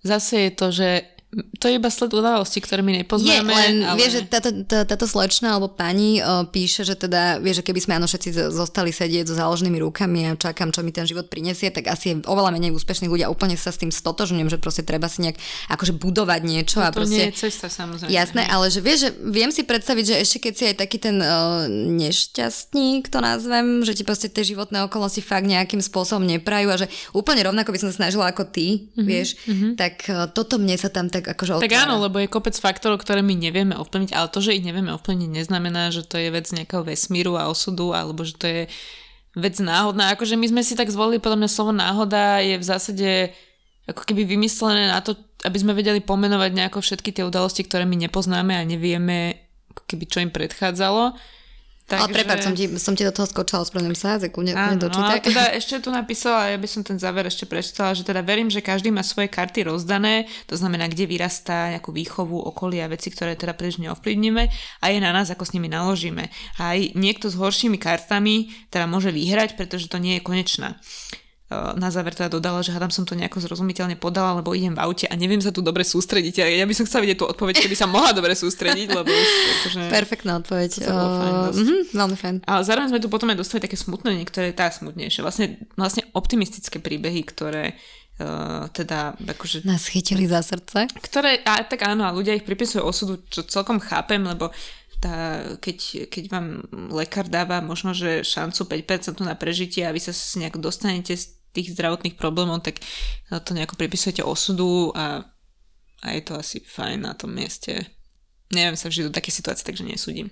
zase je to, že to je iba sled udalosti, ktoré my Je, nepoznáme. len ale... vieš, že táto, tá, táto slečna alebo pani o, píše, že teda, vieš, že keby sme áno všetci zostali sedieť so záloženými rukami a čakám, čo mi ten život prinesie, tak asi je oveľa menej úspešných ľudí a úplne sa s tým stotožňujem, že proste treba si nejak akože budovať niečo a to proste... nie je cesta, samozrejme. Jasné, ale že vieš, že viem si predstaviť, že ešte keď si aj taký ten uh, nešťastník, to nazvem, že ti proste tie životné okolnosti fakt nejakým spôsobom neprajú a že úplne rovnako by som sa snažila ako ty, mm-hmm, vieš, mm-hmm. tak uh, toto mne sa tam tak akože Tak otvára. áno, lebo je kopec faktorov, ktoré my nevieme ovplyvniť, ale to, že ich nevieme ovplyvniť, neznamená, že to je vec nejakého vesmíru a osudu, alebo že to je vec náhodná. Akože my sme si tak zvolili, podľa mňa slovo náhoda je v zásade ako keby vymyslené na to, aby sme vedeli pomenovať nejako všetky tie udalosti, ktoré my nepoznáme a nevieme keby čo im predchádzalo. Takže... Ale prepáč, som ti, som ti do toho skočila, ospravedlňujem sa, tak kľudne dočítaj. No, teda ešte tu napísala, ja by som ten záver ešte prečítala, že teda verím, že každý má svoje karty rozdané, to znamená, kde vyrastá nejakú výchovu, okolia, veci, ktoré teda príliš neovplyvníme a je na nás, ako s nimi naložíme. A aj niekto s horšími kartami teda môže vyhrať, pretože to nie je konečná na záver teda dodala, že hádam som to nejako zrozumiteľne podala, lebo idem v aute a neviem sa tu dobre sústrediť. A ja by som chcela vidieť tú odpoveď, keby sa mohla dobre sústrediť, lebo už akože... Perfektná odpoveď. To bolo fajn mm-hmm, veľmi fajn. A zároveň sme tu potom aj dostali také smutné, niektoré tá smutnejšie, vlastne, vlastne optimistické príbehy, ktoré Uh, teda akože... Nás chytili za srdce. Ktoré, a tak áno, a ľudia ich pripisujú osudu, čo celkom chápem, lebo tá, keď, keď vám lekár dáva možno, že šancu 5% na prežitie a vy sa nejak dostanete z tých zdravotných problémov, tak to nejako pripisujete osudu a, a je to asi fajn na tom mieste. Neviem sa vždy do také situácie, takže nesúdim.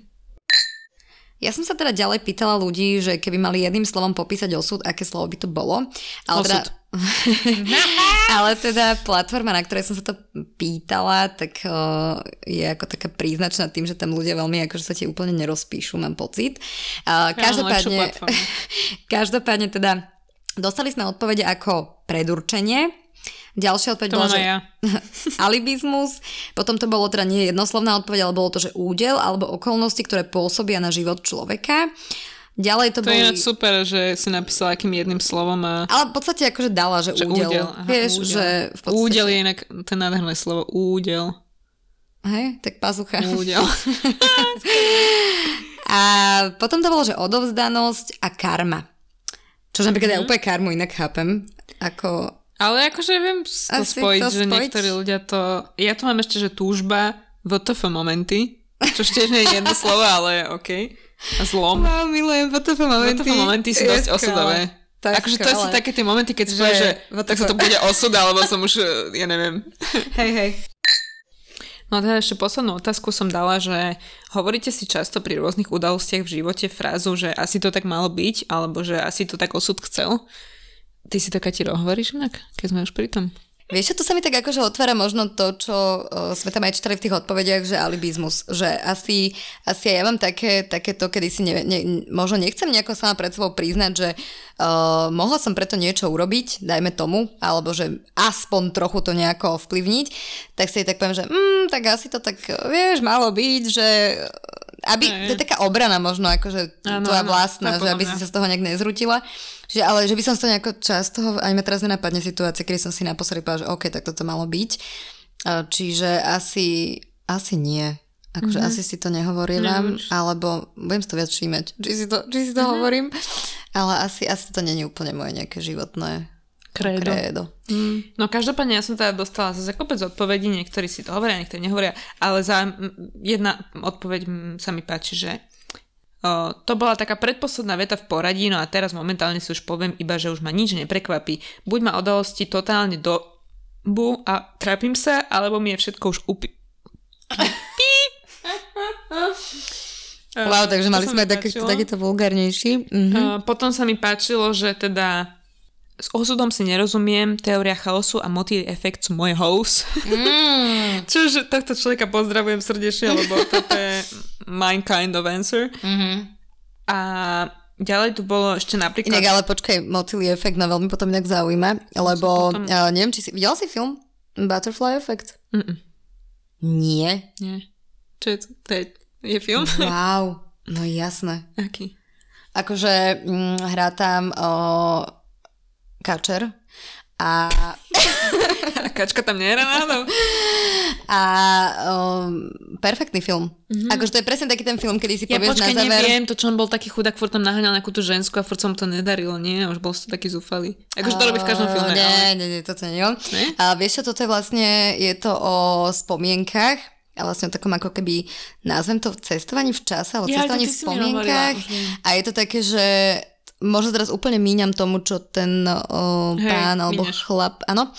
Ja som sa teda ďalej pýtala ľudí, že keby mali jedným slovom popísať osud, aké slovo by to bolo. Ale teda- osud. Teda, ale teda platforma, na ktorej som sa to pýtala, tak uh, je ako taká príznačná tým, že tam ľudia veľmi akože sa ti úplne nerozpíšu, mám pocit. Uh, každopádne, každopádne teda Dostali sme odpovede ako predurčenie, Ďalšia odpoveď bola, že ja. alibizmus, potom to bolo teda nie jednoslovná odpoveď, ale bolo to, že údel alebo okolnosti, ktoré pôsobia na život človeka. Ďalej to, to boli... je super, že si napísala akým jedným slovom. A... Ale v podstate akože dala, že, že údel. údel. Aha, Vieš, údel. že v podstate... Údel je inak to nádherné slovo. Údel. Hej, tak pazucha. Údel. a potom to bolo, že odovzdanosť a karma. Čo napríklad mm-hmm. ja mhm. úplne karmu inak chápem. Ako... Ale akože viem to spojiť, to že spojiť? niektorí ľudia to... Ja tu mám ešte, že túžba, VTF momenty, čo tiež nie je jedno slovo, ale OK. A zlom. Wow, milujem VTF momenty. VTF momenty sú dosť osudové. To akože to sú také tie momenty, keď si že, že tak sa to bude osud, alebo som už, ja neviem. Hej, hej. No a teda ešte poslednú otázku som dala, že hovoríte si často pri rôznych udalostiach v živote frázu, že asi to tak malo byť, alebo že asi to tak osud chcel. Ty si to, Kati, hovoríš inak, keď sme už pri tom? Vieš, to sa mi tak akože otvára možno to, čo o, sme tam aj čítali v tých odpovediach, že alibizmus, že asi, asi ja mám také, takéto, kedy si ne, ne, možno nechcem nejako sama pred sebou priznať, že uh, mohla som preto niečo urobiť, dajme tomu, alebo že aspoň trochu to nejako ovplyvniť, tak si tak poviem, že mm, tak asi to tak, vieš, malo byť, že aby, to je taká obrana možno, akože tvoja vlastná, že aby si sa z toho nejak nezrutila. Že, ale že by som to nejako často, aj ma teraz nenapadne situácia, kedy som si naposledy povedala, že OK, tak toto malo byť. Čiže asi, asi nie. Akože mm-hmm. asi si to nehovorím, alebo budem si to viac všímať, či si to, či si to mm-hmm. hovorím, ale asi, asi to je úplne moje nejaké životné Kredo. Kredo. Mm. No každopádne ja som teda dostala zase kopec odpovedí, niektorí si to hovoria, niektorí nehovoria, ale za jedna odpoveď sa mi páči, že o, to bola taká predposledná veta v poradí, no a teraz momentálne si už poviem iba, že už ma nič neprekvapí. Buď ma udalosti totálne do bu a trápim sa, alebo mi je všetko už upi... Wow, takže mali sme taký, takýto vulgárnejší. Mhm. potom sa mi páčilo, že teda s osudom si nerozumiem, teória chaosu a motív efekt sú môj house. Mm. Čiže tohto človeka pozdravujem srdečne, lebo toto je my kind of answer. Mm-hmm. A ďalej tu bolo ešte napríklad... Inak ale počkaj, motýlý efekt ma veľmi potom inak zaujíma, lebo potom... uh, neviem, či si... Videl si film Butterfly Effect? Mm-mm. Nie? Nie. Čo je to? To je, je film? Wow, no jasné. Aký? Akože hm, hrá tam... Uh, Kačer. A... kačka tam nie je náhodou? A um, perfektný film. Mm-hmm. Akože to je presne taký ten film, kedy si ja povieš počkaj, na záver... neviem, to čo on bol taký chudák, furt tam naháňal nejakú tú žensku a furt som to nedarilo, nie? Už bol si taký zúfalý. Akože to robí v každom filme. Nie, ale... nie, nie, toto nie on. A vieš čo, toto je vlastne, je to o spomienkach a vlastne o takom ako keby, nazvem to cestovaní v čase, alebo ja, cestovaní v spomienkach. A je to také, že možno teraz úplne míňam tomu, čo ten o, Hej, pán alebo míňaš. chlap, áno,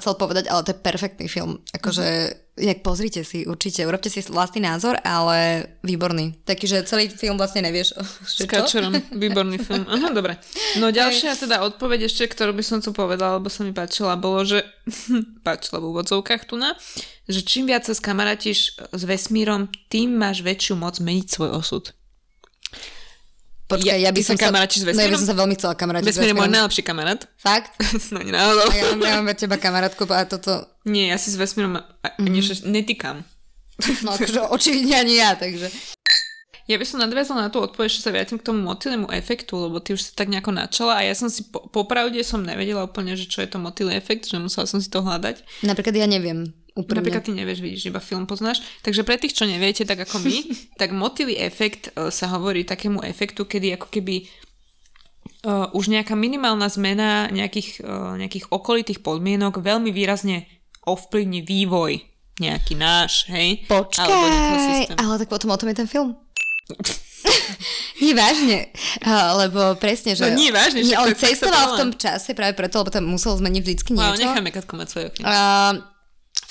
chcel povedať, ale to je perfektný film. Akože jak pozrite si určite, urobte si vlastný názor, ale výborný. Taký, že celý film vlastne nevieš. S Kačerom, výborný film. Aha, dobre. No ďalšia teda odpoveď ešte, ktorú by som tu povedala, lebo sa mi páčila, bolo, že páčila v úvodzovkách tu na, že čím viac sa skamarátiš s vesmírom, tým máš väčšiu moc meniť svoj osud. Počkaj, ja, ja by som sa s No, ja by vesmírom? som sa veľmi chcela kamarátiť Vesmír je môj vesmírom. najlepší kamarát. Fakt? no nie náhodou. A ja mám, ja mám teba kamarátku a toto... Nie, ja si s vesmírom ani mm-hmm. netýkam. No akože očividne ani ja, takže... Ja by som nadviazala na tú odpoveď, že sa vrátim k tomu motýlemu efektu, lebo ty už si tak nejako načala a ja som si po, popravde som nevedela úplne, že čo je to motýlny efekt, že musela som si to hľadať. Napríklad ja neviem. Úprimne. Napríklad ty nevieš, vidíš, iba film poznáš. Takže pre tých, čo neviete, tak ako my, tak motýlny efekt e, sa hovorí takému efektu, kedy ako keby uh, už nejaká minimálna zmena nejakých, uh, nejakých okolitých podmienok veľmi výrazne ovplyvní vývoj nejaký náš, hej? Alebo Počkaj, systému. ale tak potom o tom je ten film. nie vážne, lebo presne, že... No nie vážne, však on cestoval v tom čase práve preto, lebo tam musel zmeniť vždycky Wow, niečo. necháme Katku mať svoje okne. A,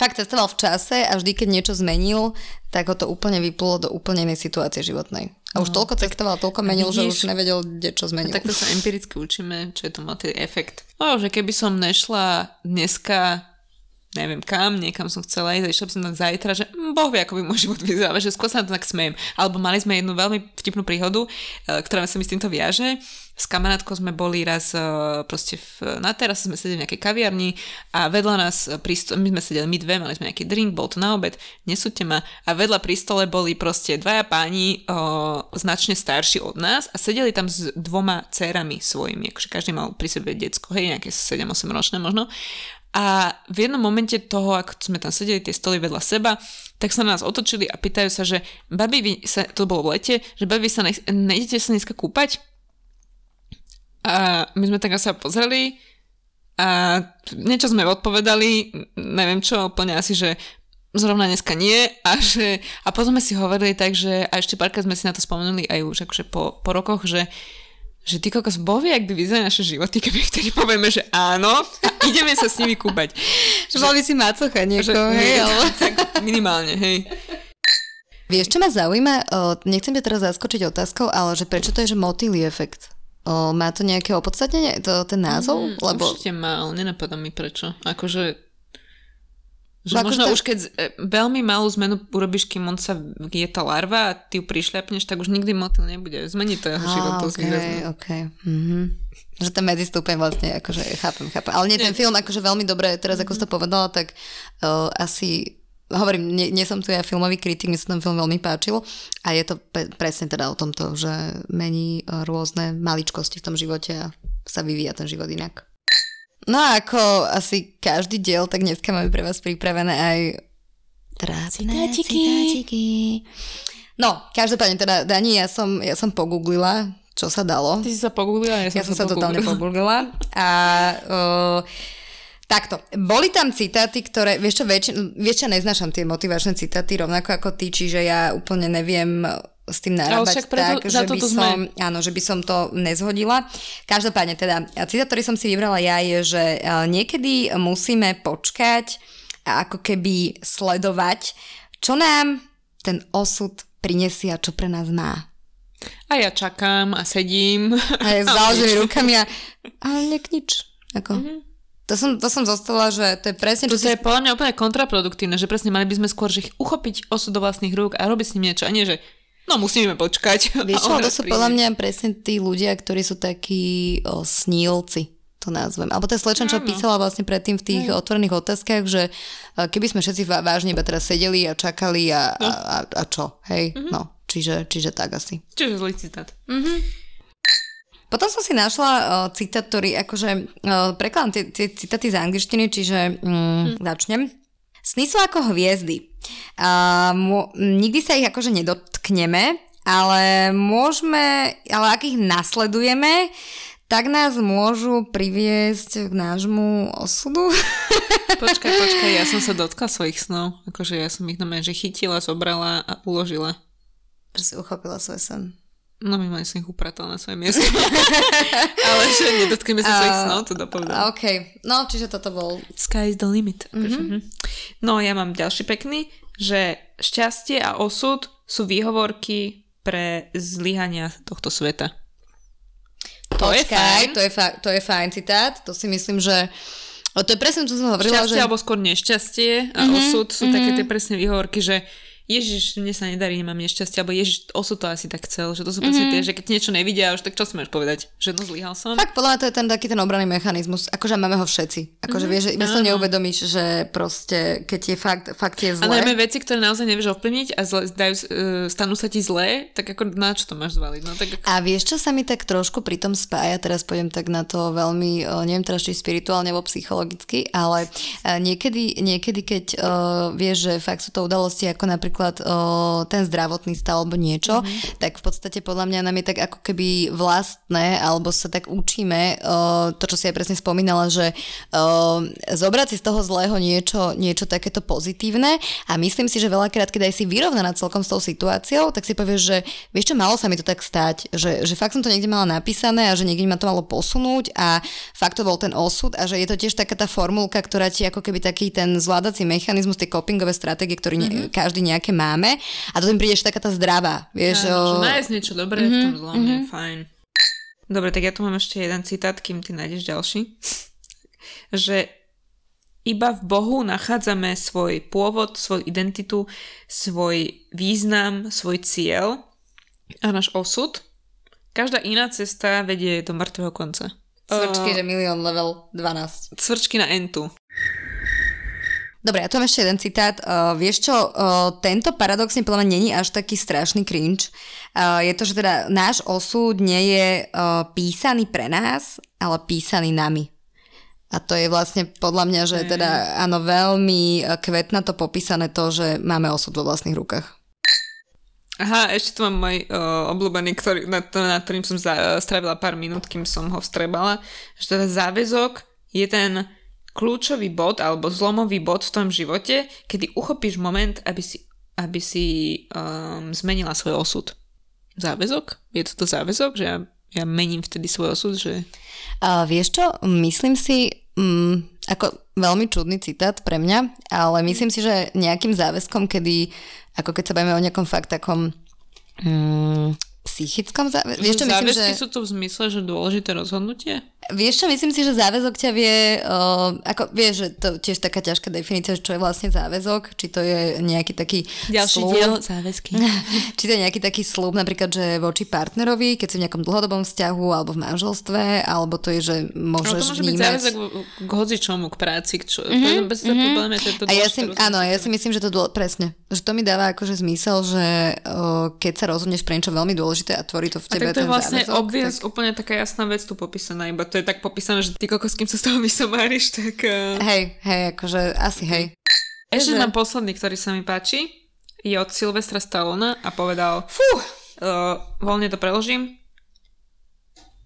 fakt cestoval v čase a vždy, keď niečo zmenil, tak ho to úplne vyplulo do úplne inej situácie životnej. A už No, toľko cestoval, toľko menil, že vidíš? už nevedel, kde čo zmenil. Takto sa empiricky učíme, čo je to motýlny efekt. No, že keby som nešla dneska neviem kam, niekam som chcela ísť, išla by som tam zajtra, že hm, boh vie, ako by môj život vyzeral, že skôr sa na to tak smejem. Alebo mali sme jednu veľmi vtipnú príhodu, eh, ktorá sa mi s týmto viaže. S kamarátkou sme boli raz eh, proste v, na terase, sme sedeli v nejakej kaviarni a vedľa nás pri sto- my sme sedeli my dve, mali sme nejaký drink, bol to na obed, nesúďte ma a vedľa pri stole boli proste dvaja páni o, značne starší od nás a sedeli tam s dvoma dcerami svojimi, akože každý mal pri sebe decko, hej, nejaké 7-8 ročné možno a v jednom momente toho, ako sme tam sedeli, tie stoly vedľa seba, tak sa na nás otočili a pýtajú sa, že babi, vy sa, to bolo v lete, že babi, sa ne, nejdete sa dneska kúpať? A my sme tak sa pozreli a niečo sme odpovedali, neviem čo, úplne asi, že zrovna dneska nie a, že, a potom sme si hovorili tak, že a ešte párkrát sme si na to spomenuli aj už akože po, po rokoch, že že ty kokos bovie, ak by vyzerali naše životy, keby vtedy povieme, že áno a ideme sa s nimi kúpať. že bol by si macocha niekoho, hej, ale... tak minimálne, hej. Vieš, čo ma zaujíma? Nechcem ťa teraz zaskočiť otázkou, ale že prečo to je, že motýlý efekt? O, má to nejaké opodstatnenie, to, ten názov? Mm, Lebo Určite má, ale nenapadá mi prečo. Akože že No akože možno tá- už keď e, veľmi malú zmenu urobíš, kým on sa je tá larva a ty ju prišľapneš, tak už nikdy motyl nebude. Zmení to jeho život Á, dosť okay, výrazne. okay. Mm-hmm. Že ten medzistupeň vlastne, akože chápem, chápem. Ale nie, ten film, akože veľmi dobre, teraz ako si to povedala, tak uh, asi hovorím, nie, nie som tu ja filmový kritik, mi sa ten film veľmi páčil a je to pe- presne teda o tomto, že mení uh, rôzne maličkosti v tom živote a sa vyvíja ten život inak. No a ako asi každý diel, tak dneska máme pre vás pripravené aj trápne citátiky. No, každopádne teda, Dani, ja som, ja som pogooglila, čo sa dalo. Ty si sa pogooglila, ja som, Ja som sa totálne pogooglila. pogooglila. A uh, takto, boli tam citáty, ktoré, vieš čo, väčšin, vieš čo, neznášam tie motivačné citáty, rovnako ako ty, čiže ja úplne neviem s tým narábať preto- tak, že by, toto sme. som, áno, že by som to nezhodila. Každopádne teda, citát, ktorý som si vybrala ja je, že uh, niekedy musíme počkať a ako keby sledovať, čo nám ten osud prinesie a čo pre nás má. A ja čakám a sedím. A je s rukami a, ale niek nič. Ako. Mhm. To, som, to som zostala, že to je presne, To čo si... je podľa mňa úplne kontraproduktívne, že presne mali by sme skôr že ich uchopiť osud do vlastných rúk a robiť s ním niečo. A nie, že no musíme počkať. Vieš to sú príde. podľa mňa presne tí ľudia, ktorí sú takí o, snílci to nazvem. Alebo tá slečna, čo písala vlastne predtým v tých otvorených otázkach, že e, keby sme všetci vá- vážne iba teraz sedeli a čakali a, a, a, a čo, hej? Mhm. No, čiže, čiže tak asi. Čiže zlý citát. Potom som si našla uh, citát, ktorý akože uh, prekladám tie, tie citáty z angličtiny, čiže mm, začnem. Sny sú ako hviezdy. Uh, mo- nikdy sa ich akože nedotkneme, ale môžeme, ale ak ich nasledujeme, tak nás môžu priviesť k nášmu osudu. Počkaj, počkaj, ja som sa dotkla svojich snov. Akože ja som ich normálne, že chytila, zobrala a uložila. Že si uchopila svoj sen. No minimálne som ich upratal na svoje miesto. Ale že nedotkneme sa svojich snov, to dopovedal. OK, no čiže toto bol... Sky is the limit. Mm-hmm. No ja mám ďalší pekný, že šťastie a osud sú výhovorky pre zlyhania tohto sveta. To je fajn. To je, fa- to je fajn citát, to si myslím, že O to je presne, čo som hovorila, Šťastie že... alebo skôr nešťastie a osud sú také tie presne výhovorky, že Ježiš, mne sa nedarí, nemám nešťastie, alebo Ježiš, osud to asi tak chcel, že to sú presne tie, že keď niečo nevidia, už tak čo máš povedať? Že no zlyhal som? Fakt, podľa mňa to je ten taký ten obranný mechanizmus. Akože máme ho všetci. Akože vieš, že iba sa neuvedomíš, že proste, keď je fakt, fakt je A zle. najmä veci, ktoré naozaj nevieš ovplyvniť a zle, dajú, uh, stanú sa ti zlé, tak ako na čo to máš zvaliť? No, tak ako... A vieš, čo sa mi tak trošku pri tom spája, teraz pôjdem tak na to veľmi, o, neviem teraz, či spirituálne alebo psychologicky, ale e, niekedy, niekedy keď o, vieš, že fakt sú to udalosti ako napríklad o, ten zdravotný stav alebo niečo, mm-hmm. tak v podstate podľa mňa nám je tak ako keby vlastné, alebo sa tak učíme, o, to, čo si aj presne spomínala, že o, zobrať si z toho zlého niečo, niečo takéto pozitívne a myslím si, že veľakrát, keď aj si vyrovnaná celkom s tou situáciou, tak si povieš, že vieš čo, malo sa mi to tak stať, že, že fakt som to niekde mala napísané a že niekde ma to malo posunúť a fakt to bol ten osud a že je to tiež taká tá formulka, ktorá ti ako keby taký ten zvládací mechanizmus, tie copingové stratégie, ktorý mm-hmm. ne, každý nejaké máme a to mi príde ešte taká tá zdravá, vieš. Áno, o... nájsť niečo dobré mm-hmm, v tom zlom mm-hmm. je fajn. Dobre, tak ja tu mám ešte jeden citát, kým ty nájdeš ďalší. že iba v Bohu nachádzame svoj pôvod, svoju identitu, svoj význam, svoj cieľ a náš osud. Každá iná cesta vedie do mŕtvého konca. Cvrčky, že milión level 12. Cvrčky na entu. Dobre, ja tu mám ešte jeden citát. Uh, vieš čo, uh, tento paradoxne podľa mňa není až taký strašný cringe. Uh, je to, že teda náš osud nie je uh, písaný pre nás, ale písaný nami. A to je vlastne podľa mňa, že teda áno, veľmi uh, kvetná to popísané to, že máme osud vo vlastných rukách. Aha, ešte tu mám môj uh, obľúbený, ktorý, nad, nad ktorým som za, strávila pár minút, kým som ho vstrebala, že teda záväzok je ten kľúčový bod alebo zlomový bod v tom živote, kedy uchopíš moment, aby si, aby si um, zmenila svoj osud. Záväzok? Je to záväzok, že ja, ja mením vtedy svoj osud? Že... A vieš čo, myslím si, mm, ako veľmi čudný citát pre mňa, ale myslím si, že nejakým záväzkom, kedy, ako keď sa bavíme o nejakom fakt takom mm, psychickom záväzku. Vieš čo, myslím, že... sú tu v zmysle, že dôležité rozhodnutie? Vieš čo, myslím si, že záväzok ťa vie, uh, ako vieš, že to tiež taká ťažká definícia, čo je vlastne záväzok, či to je nejaký taký Ďalší slúb, diel záväzky. či to je nejaký taký slúb napríklad, že voči partnerovi, keď si v nejakom dlhodobom vzťahu alebo v manželstve, alebo to je, že No môžeš to môže byť vnímať... záväzok k hocičomu, k práci, k čo, mm-hmm, bez mm-hmm. probléme, to je to A ja si, áno, ja si myslím, že to dô, presne, že to mi dáva akože zmysel, že o, keď sa rozhodneš pre niečo veľmi dôležité a tvorí to v A tebe tak to je vlastne záväzok, obvious, tak... úplne taká jasná vec tu popísaná, iba to je tak popísané, že ty kokos, kým sa z toho vysomáriš, tak... Uh... Hej, hej, akože asi hej. Ešte že- mám posledný, ktorý sa mi páči. Je od Silvestra Stallona a povedal, fú, uh, voľne to preložím,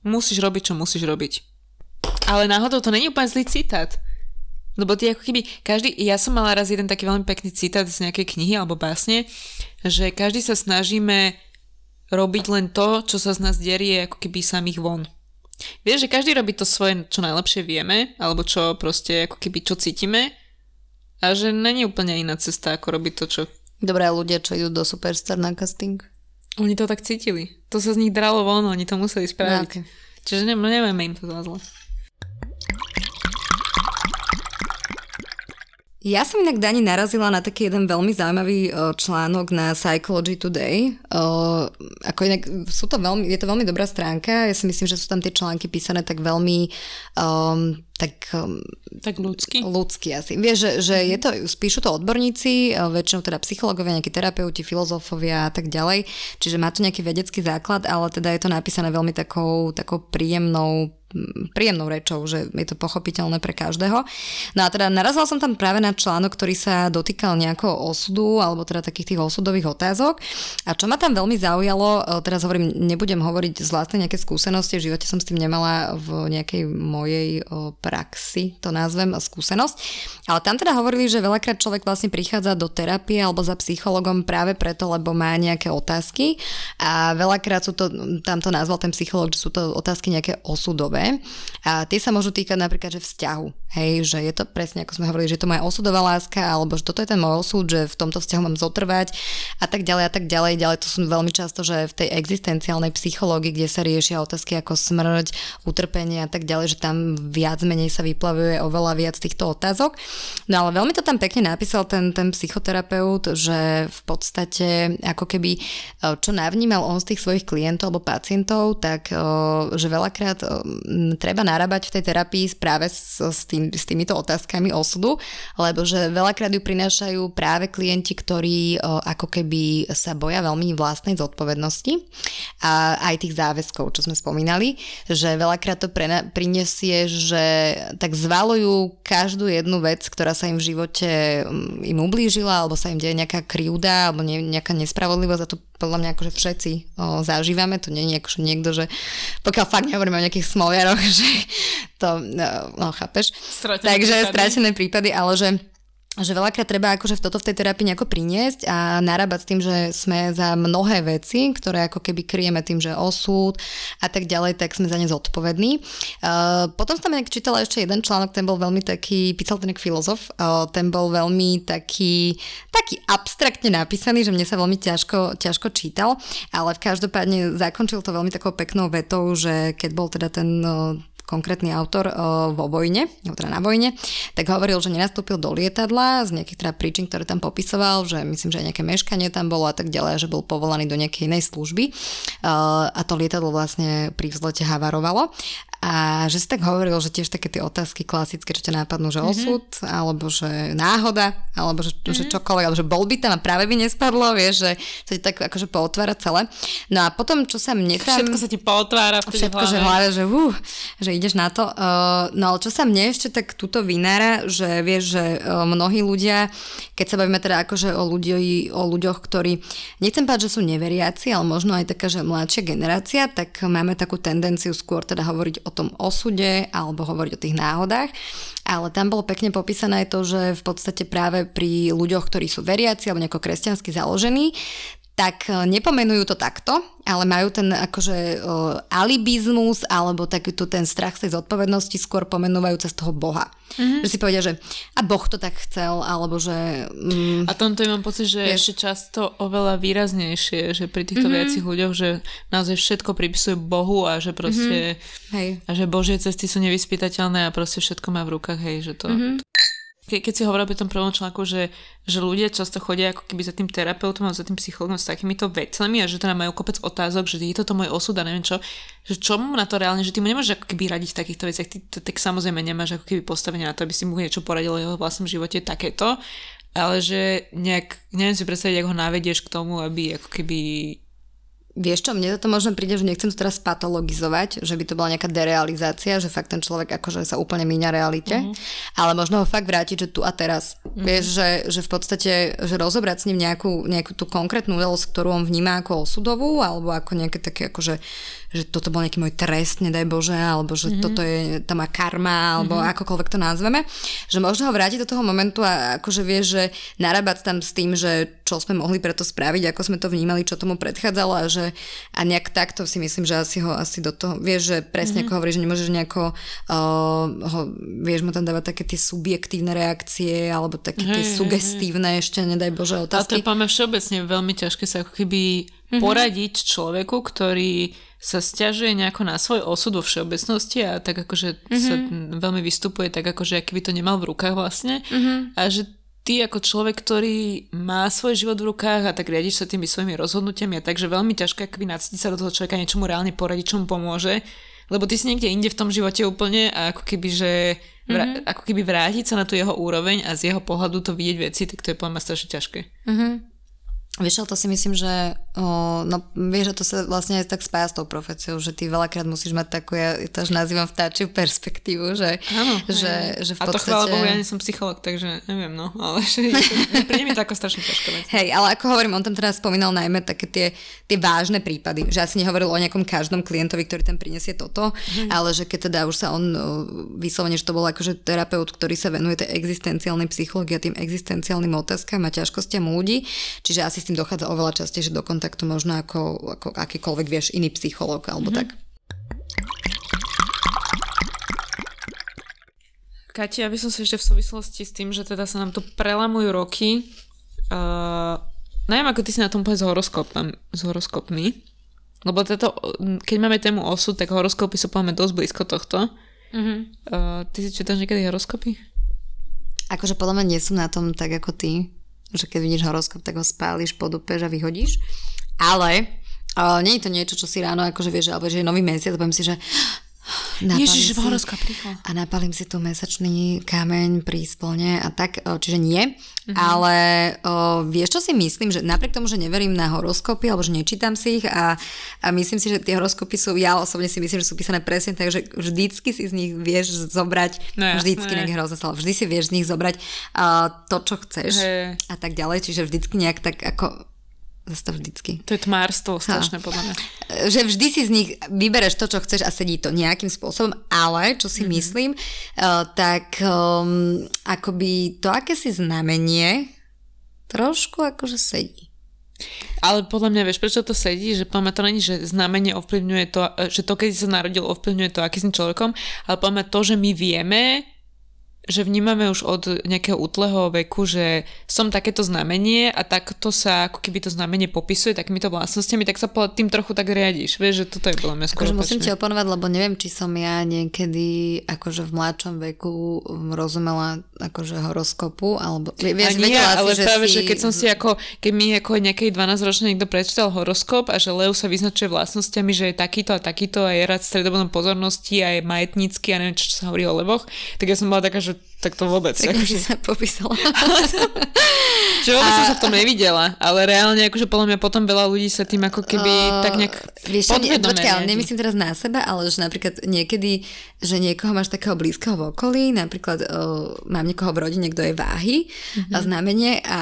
musíš robiť, čo musíš robiť. Ale náhodou to není úplne zlý citát. Lebo ty ako keby, každý, ja som mala raz jeden taký veľmi pekný citát z nejakej knihy alebo básne, že každý sa snažíme robiť len to, čo sa z nás derie ako keby samých von. Vieš, že každý robí to svoje, čo najlepšie vieme, alebo čo proste ako keby čo cítime a že není úplne iná cesta, ako robiť to, čo Dobré ľudia, čo idú do Superstar na casting. oni to tak cítili. To sa z nich dralo von, oni to museli spraviť. No, okay. Čiže ne, nevieme im to za Ja som inak Dani narazila na taký jeden veľmi zaujímavý o, článok na Psychology Today. O, ako inak, sú to veľmi, je to veľmi dobrá stránka. Ja si myslím, že sú tam tie články písané tak veľmi um, tak um, Tak ľudsky. ľudský asi. Vieš, že, že je to, spíšu to odborníci, eh, väčšinou teda psychológovia, nejakí terapeuti, filozofovia a tak ďalej, čiže má to nejaký vedecký základ, ale teda je to napísané veľmi takou, takou príjemnou príjemnou rečou, že je to pochopiteľné pre každého. No a teda narazila som tam práve na článok, ktorý sa dotýkal nejakého osudu, alebo teda takých tých osudových otázok. A čo ma tam veľmi zaujalo, eh, teraz hovorím, nebudem hovoriť z vlastnej nejaké skúsenosti, v živote som s tým nemala v nejakej mojej eh, praxi, to nazvem, skúsenosť. Ale tam teda hovorili, že veľakrát človek vlastne prichádza do terapie alebo za psychologom práve preto, lebo má nejaké otázky a veľakrát sú to, tam to nazval ten psycholog, že sú to otázky nejaké osudové a tie sa môžu týkať napríklad, že vzťahu, hej, že je to presne ako sme hovorili, že to moja osudová láska alebo že toto je ten môj osud, že v tomto vzťahu mám zotrvať a tak ďalej a tak ďalej. Ďalej to sú veľmi často, že v tej existenciálnej psychológii, kde sa riešia otázky ako smrť, utrpenie a tak ďalej, že tam viac menej sa vyplavuje oveľa viac týchto otázok. No ale veľmi to tam pekne napísal ten, ten psychoterapeut, že v podstate ako keby e, čo navnímal on z tých svojich klientov alebo pacientov, tak e, že veľakrát e, treba narábať v tej terapii práve s, s, tým, s týmito otázkami osudu, lebo že veľakrát ju prinášajú práve klienti, ktorí ako keby sa boja veľmi vlastnej zodpovednosti a aj tých záväzkov, čo sme spomínali, že veľakrát to pre, prinesie, že tak zvalujú každú jednu vec, ktorá sa im v živote mm, im ublížila, alebo sa im deje nejaká krivda, alebo ne, nejaká nespravodlivosť a to podľa mňa akože všetci o, zažívame, to nie je akože niekto, že pokiaľ fakt nehovoríme o nejakých smoliaroch, že to, no, no chápeš. Stratené Takže prípady. stratené prípady, ale že že veľakrát treba akože v toto v tej terapii nejako priniesť a narábať s tým, že sme za mnohé veci, ktoré ako keby kryjeme tým, že osud a tak ďalej, tak sme za ne zodpovední. Uh, potom som tam čítala ešte jeden článok, ten bol veľmi taký, písal ten filozof, uh, ten bol veľmi taký, taký abstraktne napísaný, že mne sa veľmi ťažko, ťažko čítal, ale v každopádne zakončil to veľmi takou peknou vetou, že keď bol teda ten uh, konkrétny autor vo vojne, teda na vojne, tak hovoril, že nenastúpil do lietadla z nejakých teda príčin, ktoré tam popisoval, že myslím, že aj nejaké meškanie tam bolo a tak ďalej, že bol povolaný do nejakej inej služby. A to lietadlo vlastne pri vzlete havarovalo a že si tak hovoril, že tiež také tie otázky klasické, čo ťa nápadnú, že mm-hmm. osud, alebo že náhoda, alebo že, mm-hmm. že čokoľvek, alebo že bol by tam a práve by nespadlo, vieš, že sa ti tak akože pootvára celé. No a potom, čo sa mne tam... Všetko sa ti pootvára v Všetko, hlave. že hlave, že, uh, že ideš na to. Uh, no ale čo sa mne ešte tak tuto vynára, že vieš, že uh, mnohí ľudia, keď sa bavíme teda akože o, ľudí, o ľuďoch, ktorí, nechcem povedať, že sú neveriaci, ale možno aj taká, že mladšia generácia, tak máme takú tendenciu skôr teda hovoriť o tom osude alebo hovoriť o tých náhodách. Ale tam bolo pekne popísané to, že v podstate práve pri ľuďoch, ktorí sú veriaci alebo nejako kresťansky založení, tak e, nepomenujú to takto, ale majú ten akože uh, alibizmus alebo takýto ten strach z tej zodpovednosti skôr pomenúvajú cez toho Boha. Mm-hmm. Že si povedia, že a Boh to tak chcel, alebo že... Mm, a tomto mám pocit, že vieš, ešte často oveľa výraznejšie, že pri týchto mm-hmm. viacich ľuďoch, že naozaj všetko pripisujú Bohu a že proste... Mm-hmm. Hej. A že Božie cesty sú nevyspytateľné a proste všetko má v rukách, hej, že to... Mm-hmm. Ke, keď si hovoril pri tom prvom článku, že, že ľudia často chodia ako keby za tým terapeutom a za tým psychologom s takýmito vecami a že teda majú kopec otázok, že je toto môj osud a neviem čo, že čo mu na to reálne, že ty mu nemôžeš ako keby radiť v takýchto veciach, ty to, tak samozrejme nemáš ako keby postavenie na to, aby si mu niečo poradil o jeho vlastnom živote takéto, ale že nejak, neviem si predstaviť, ako ho navedieš k tomu, aby ako keby Vieš čo, mne to možno príde, že nechcem to teraz patologizovať, že by to bola nejaká derealizácia, že fakt ten človek akože sa úplne míňa realite, mm-hmm. ale možno ho fakt vrátiť, že tu a teraz. Mm-hmm. Vieš, že, že v podstate, že rozobrať s ním nejakú, nejakú tú konkrétnu udalosť, ktorú on vníma ako osudovú, alebo ako nejaké také akože že toto bol nejaký môj trest, nedaj Bože, alebo že mm-hmm. toto je tá má karma, alebo mm-hmm. akokoľvek to nazveme, že možno ho vrátiť do toho momentu a akože vie, že narábať tam s tým, že čo sme mohli preto spraviť, ako sme to vnímali, čo tomu predchádzalo a že a nejak takto si myslím, že asi ho asi do toho, vieš, že presne mm-hmm. ako hovoríš, že nemôžeš nejako uh, ho, vieš mu tam dávať také tie subjektívne reakcie alebo také tie hey, sugestívne ešte, nedaj Bože, otázky. A to je všeobecne veľmi ťažké sa ako keby mm-hmm. poradiť človeku, ktorý sa stiažuje nejako na svoj osud vo všeobecnosti a tak akože mm-hmm. sa veľmi vystupuje tak akože aký by to nemal v rukách vlastne mm-hmm. a že ty ako človek, ktorý má svoj život v rukách a tak riadiš sa tými svojimi rozhodnutiami a takže veľmi ťažké akoby nacítiť sa do toho človeka, niečomu reálne poradiť, čo mu pomôže, lebo ty si niekde inde v tom živote úplne a ako keby, že vrá, mm-hmm. ako keby vrátiť sa na tú jeho úroveň a z jeho pohľadu to vidieť veci, tak to je podľa strašne ťažké. Mm-hmm. Vieš, ale to si myslím, že o, no, vieš, že to sa vlastne aj tak spája s tou profesiou, že ty veľakrát musíš mať takú, ja to až nazývam vtáčiu perspektívu, že, Áno, že, že v A to podstate... chvála Bohu, ja nie som psycholog, takže neviem, no, ale že príde mi to ako strašne ťažká vec. Hej, ale ako hovorím, on tam teraz spomínal najmä také tie, tie vážne prípady, že asi nehovoril o nejakom každom klientovi, ktorý tam prinesie toto, mm. ale že keď teda už sa on vyslovene, že to bol akože terapeut, ktorý sa venuje tej existenciálnej psychológii a tým existenciálnym otázkam a ťažkostiam ľudí, čiže asi s tým dochádza oveľa častejšie do kontaktu možno ako, ako akýkoľvek, vieš, iný psychológ alebo mm-hmm. tak. Kati, ja by som sa ešte v súvislosti s tým, že teda sa nám tu prelamujú roky, uh, neviem, ako ty si na tom povedz s, horoskopom, s horoskopmi, lebo toto, keď máme tému osud, tak horoskopy sú povedme dosť blízko tohto. Mm-hmm. Uh, ty si čítaš niekedy horoskopy? Akože podľa mňa nie som na tom tak ako ty, že keď vidíš horoskop, tak ho spáliš, podupeš a vyhodíš. Ale uh, nie je to niečo, čo si ráno akože vieš, alebo že je nový mesiac, poviem si, že Ježiš, v horoskop A napalím si tu mesačný kameň pri splne a tak, čiže nie. Mm-hmm. Ale o, vieš, čo si myslím, že napriek tomu, že neverím na horoskopy, alebo že nečítam si ich a, a myslím si, že tie horoskopy sú, ja osobne si myslím, že sú písané presne tak, že vždycky si z nich vieš zobrať, no, vždycky nejak hrozne slova, vždy si vieš z nich zobrať uh, to, čo chceš Hey. a tak ďalej, čiže vždycky nejak tak ako zase to vždycky. To je tmárstvo strašné podľa mňa. Že vždy si z nich vybereš to, čo chceš a sedí to nejakým spôsobom, ale čo si mm-hmm. myslím, uh, tak um, akoby to akési znamenie trošku akože sedí. Ale podľa mňa, vieš, prečo to sedí? Že podľa mňa to není, že znamenie ovplyvňuje to, že to, keď sa narodil, ovplyvňuje to, akým človekom, ale podľa mňa to, že my vieme, že vnímame už od nejakého útleho veku, že som takéto znamenie a takto sa ako keby to znamenie popisuje takýmito vlastnosťami, tak sa tým trochu tak riadiš. Vieš, že toto je podľa mňa skôr akože musím ti oponovať, lebo neviem, či som ja niekedy akože v mladšom veku rozumela akože horoskopu, alebo vieš, nie, ale si, práve, že, si... že keď som si ako, keď mi ako nejakej 12-ročnej niekto prečítal horoskop a že Leo sa vyznačuje vlastnosťami, že je takýto a takýto a je rád stredobodom pozornosti a je majetnícky a neviem, čo, sa hovorí o leboch, tak ja som bola taká, že tak to vôbec. Tak akože... sa popísala. že vôbec a... som sa v tom nevidela, ale reálne akože podľa mňa potom veľa ľudí sa tým ako keby uh, tak nejak vieš, počkaj, ale nemyslím teraz na seba, ale že napríklad niekedy, že niekoho máš takého blízkeho v okolí, napríklad uh, mám niekoho v rodine, kto je váhy mm-hmm. a znamenie a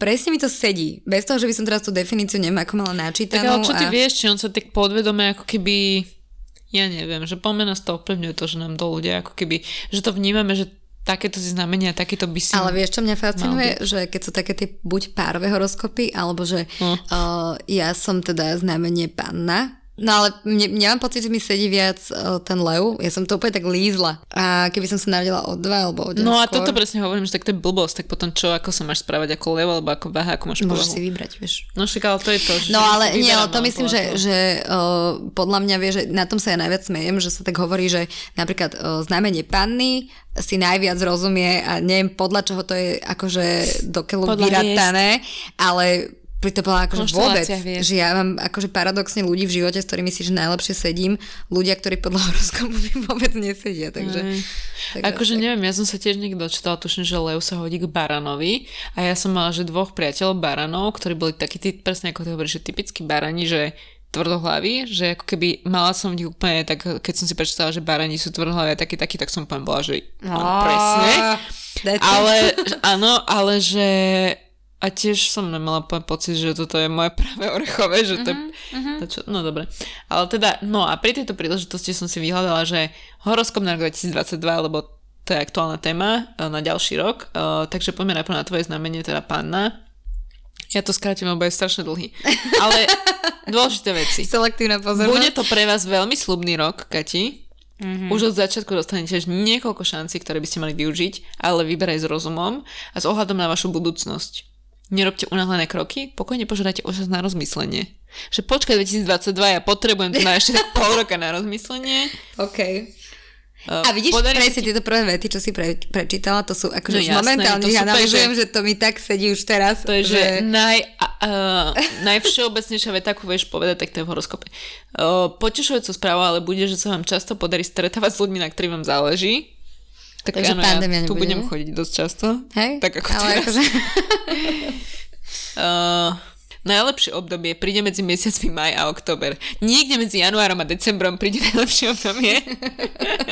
presne mi to sedí. Bez toho, že by som teraz tú definíciu nemá ako mala načítanú. Tak ale čo ty a... vieš, či on sa tak podvedome ako keby ja neviem, že poďme nás to ovplyvňuje to, že nám to ľudia ako keby, že to vnímame, že takéto si znamenia, takéto by si... Ale vieš, čo mňa fascinuje? Že keď sú také tie buď párové horoskopy, alebo že hm. uh, ja som teda znamenie panna, No ale mne, mne mám pocit, že mi sedí viac uh, ten lev. Ja som to úplne tak lízla. A keby som sa narodila o dva alebo o No a skôr, toto presne hovorím, že tak to je blbosť. Tak potom čo, ako sa máš správať ako lev alebo ako váha, ako máš Môžeš si vybrať, vieš. No však ale to je to. Že no ale nie, ale to myslím, že, že uh, podľa mňa vie, že na tom sa ja najviac smejem, že sa tak hovorí, že napríklad uh, znamenie panny si najviac rozumie a neviem podľa čoho to je akože dokeľu vyratané, ale to bola akože vôbec, vieš. že ja mám akože paradoxne ľudí v živote, s ktorými si že najlepšie sedím, ľudia, ktorí podľa horoskopu mi vôbec nesedia, takže... Mm. takže akože tak. neviem, ja som sa tiež niekto čítala, tuším, že Leo sa hodí k baranovi a ja som mala, že dvoch priateľov baranov, ktorí boli takí, tí, presne ako ty hovoríš, že typickí barani, že tvrdohlaví, že ako keby mala som ich úplne tak, keď som si prečítala, že barani sú tvrdohlaví a taký, taký, tak som úplne bola, že presne. Ale, áno, ale že a tiež som nemala pocit, že toto je moje práve orechové, že to, uh-huh, to čo, no dobre. Ale teda, no a pri tejto príležitosti som si vyhľadala, že horoskop na rok 2022, lebo to je aktuálna téma e, na ďalší rok, uh, takže poďme najprv na tvoje znamenie, teda panna. Ja to skrátim, lebo je strašne dlhý. Ale dôležité veci. Selektívna pozornosť. Bude to pre vás veľmi slubný rok, Kati. Mm-hmm. Už od začiatku dostanete niekoľko šancí, ktoré by ste mali využiť, ale vyberaj s rozumom a s ohľadom na vašu budúcnosť nerobte unáhlené kroky, pokojne požiadajte už na rozmyslenie. Že počkaj 2022, ja potrebujem tu na ešte pol roka na rozmyslenie. OK. Uh, a vidíš, presne ti... tieto prvé vety, čo si pre, prečítala, to sú akože no, jasné, momentálne ich analýzujem, že... že to mi tak sedí už teraz. To je, že, že naj, uh, najvšeobecnejšia veta, ako vieš povedať, tak to je v horoskope. Uh, potešujúca správa, ale bude, že sa vám často podarí stretávať s ľuďmi, na ktorých vám záleží. Tak Takže áno, ja tu budem chodiť dosť často. Hej? Tak ako Ale akože... Uh, najlepšie obdobie príde medzi mesiacmi maj a október. Niekde medzi januárom a decembrom príde najlepšie obdobie.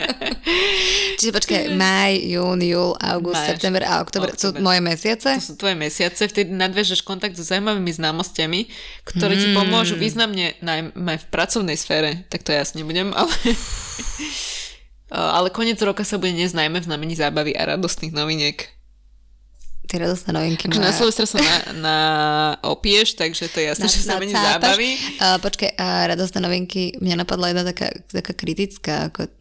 Čiže počkaj, maj, jún, júl, august, Máš. september a október sú moje mesiace? To sú tvoje mesiace, vtedy nadviažeš kontakt so zaujímavými známostiami, ktoré ti Hmm. pomôžu významne najmä v pracovnej sfére. Tak to ja asi nebudem, ale... ale koniec roka sa bude dnes najmä v znamení zábavy a radostných noviniek. Tie radostné novinky. Akože na. Silvestra sa na, na opieš, takže to je jasné, že znamení Nacápaš. zábavy. A, počkaj, a radostné novinky, mňa napadla jedna taká, taká kritická, ako,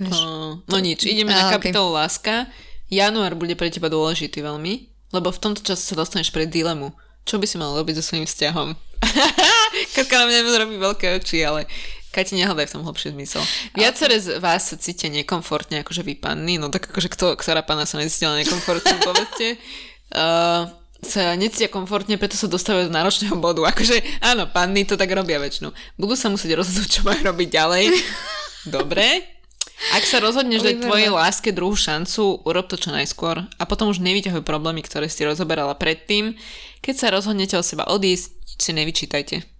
vieš, No, no nič, ideme na A, ok. kapitolu láska. Január bude pre teba dôležitý veľmi, lebo v tomto čase sa dostaneš pred dilemu. Čo by si mal robiť so svojím vzťahom? Katka na mňa robí veľké oči, ale Kati, nehľadaj v tom hlbší zmysel. Viacere z vás sa cítia nekomfortne, akože vy panny, no tak akože kto, ktorá panna sa necítila nekomfortne, povedzte. Uh, sa necítia komfortne, preto sa dostávajú do náročného bodu. Akože áno, panny to tak robia väčšinou. Budú sa musieť rozhodnúť, čo majú robiť ďalej. Dobre. Ak sa rozhodneš dať tvojej láske druhú šancu, urob to čo najskôr a potom už nevyťahuj problémy, ktoré si rozoberala predtým. Keď sa rozhodnete od seba odísť, nič si nevyčítajte.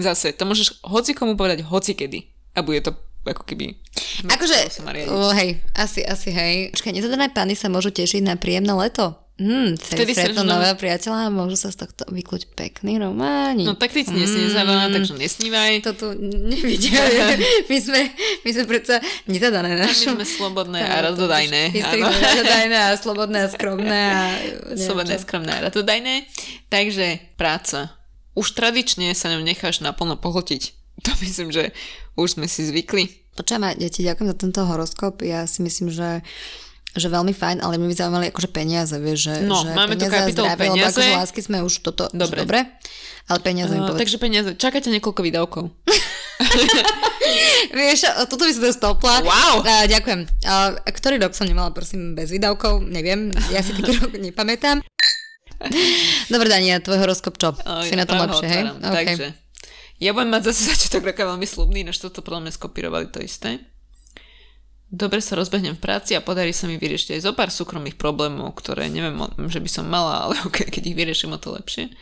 Zase, to môžeš hoci komu povedať hoci kedy. A bude to ako keby... Akože, oh, hej, asi, asi hej. Počkaj, nezadané pány sa môžu tešiť na príjemné leto. Hm, Vtedy stretnú stretnú- nového priateľa a môžu sa z tohto vykluť pekný románik. No tak ty si dnes neznávaná, takže nesnívaj. to tu nevidia. my, sme, my sme predsa nezadané na My sme slobodné a radodajné. Istri áno. radodajné a slobodné a skromné a Slobodné, čo. skromné a radodajné. Takže práca. Už tradične sa ňou necháš naplno pohltiť. To myslím, že už sme si zvykli. Počujem, ma, deti, ďakujem za tento horoskop. Ja si myslím, že že veľmi fajn, ale my by zaujímali akože peniaze, vieš, že, No, že máme tu peniaze a kapitolu zdravie, lebo peniaze. akože lásky sme už toto, Dobre. dobre, ale peniaze mi Uh, povedz. takže peniaze. Čakáte niekoľko výdavkov. Vieš, toto by som to stopla. Wow. Uh, ďakujem. Uh, ktorý rok som nemala, prosím, bez výdavkov? Neviem, ja si taký rok nepamätám. Dobre, Dania, tvoj horoskop čo? Uh, si na tom lepšie, hej? Okay. Takže, ja budem mať zase začiatok roka veľmi slubný, než toto podľa mňa skopírovali to isté. Dobre sa rozbehnem v práci a podarí sa mi vyriešiť aj zo pár súkromných problémov, ktoré neviem, o- že by som mala, ale okay, keď ich vyriešim, o to lepšie.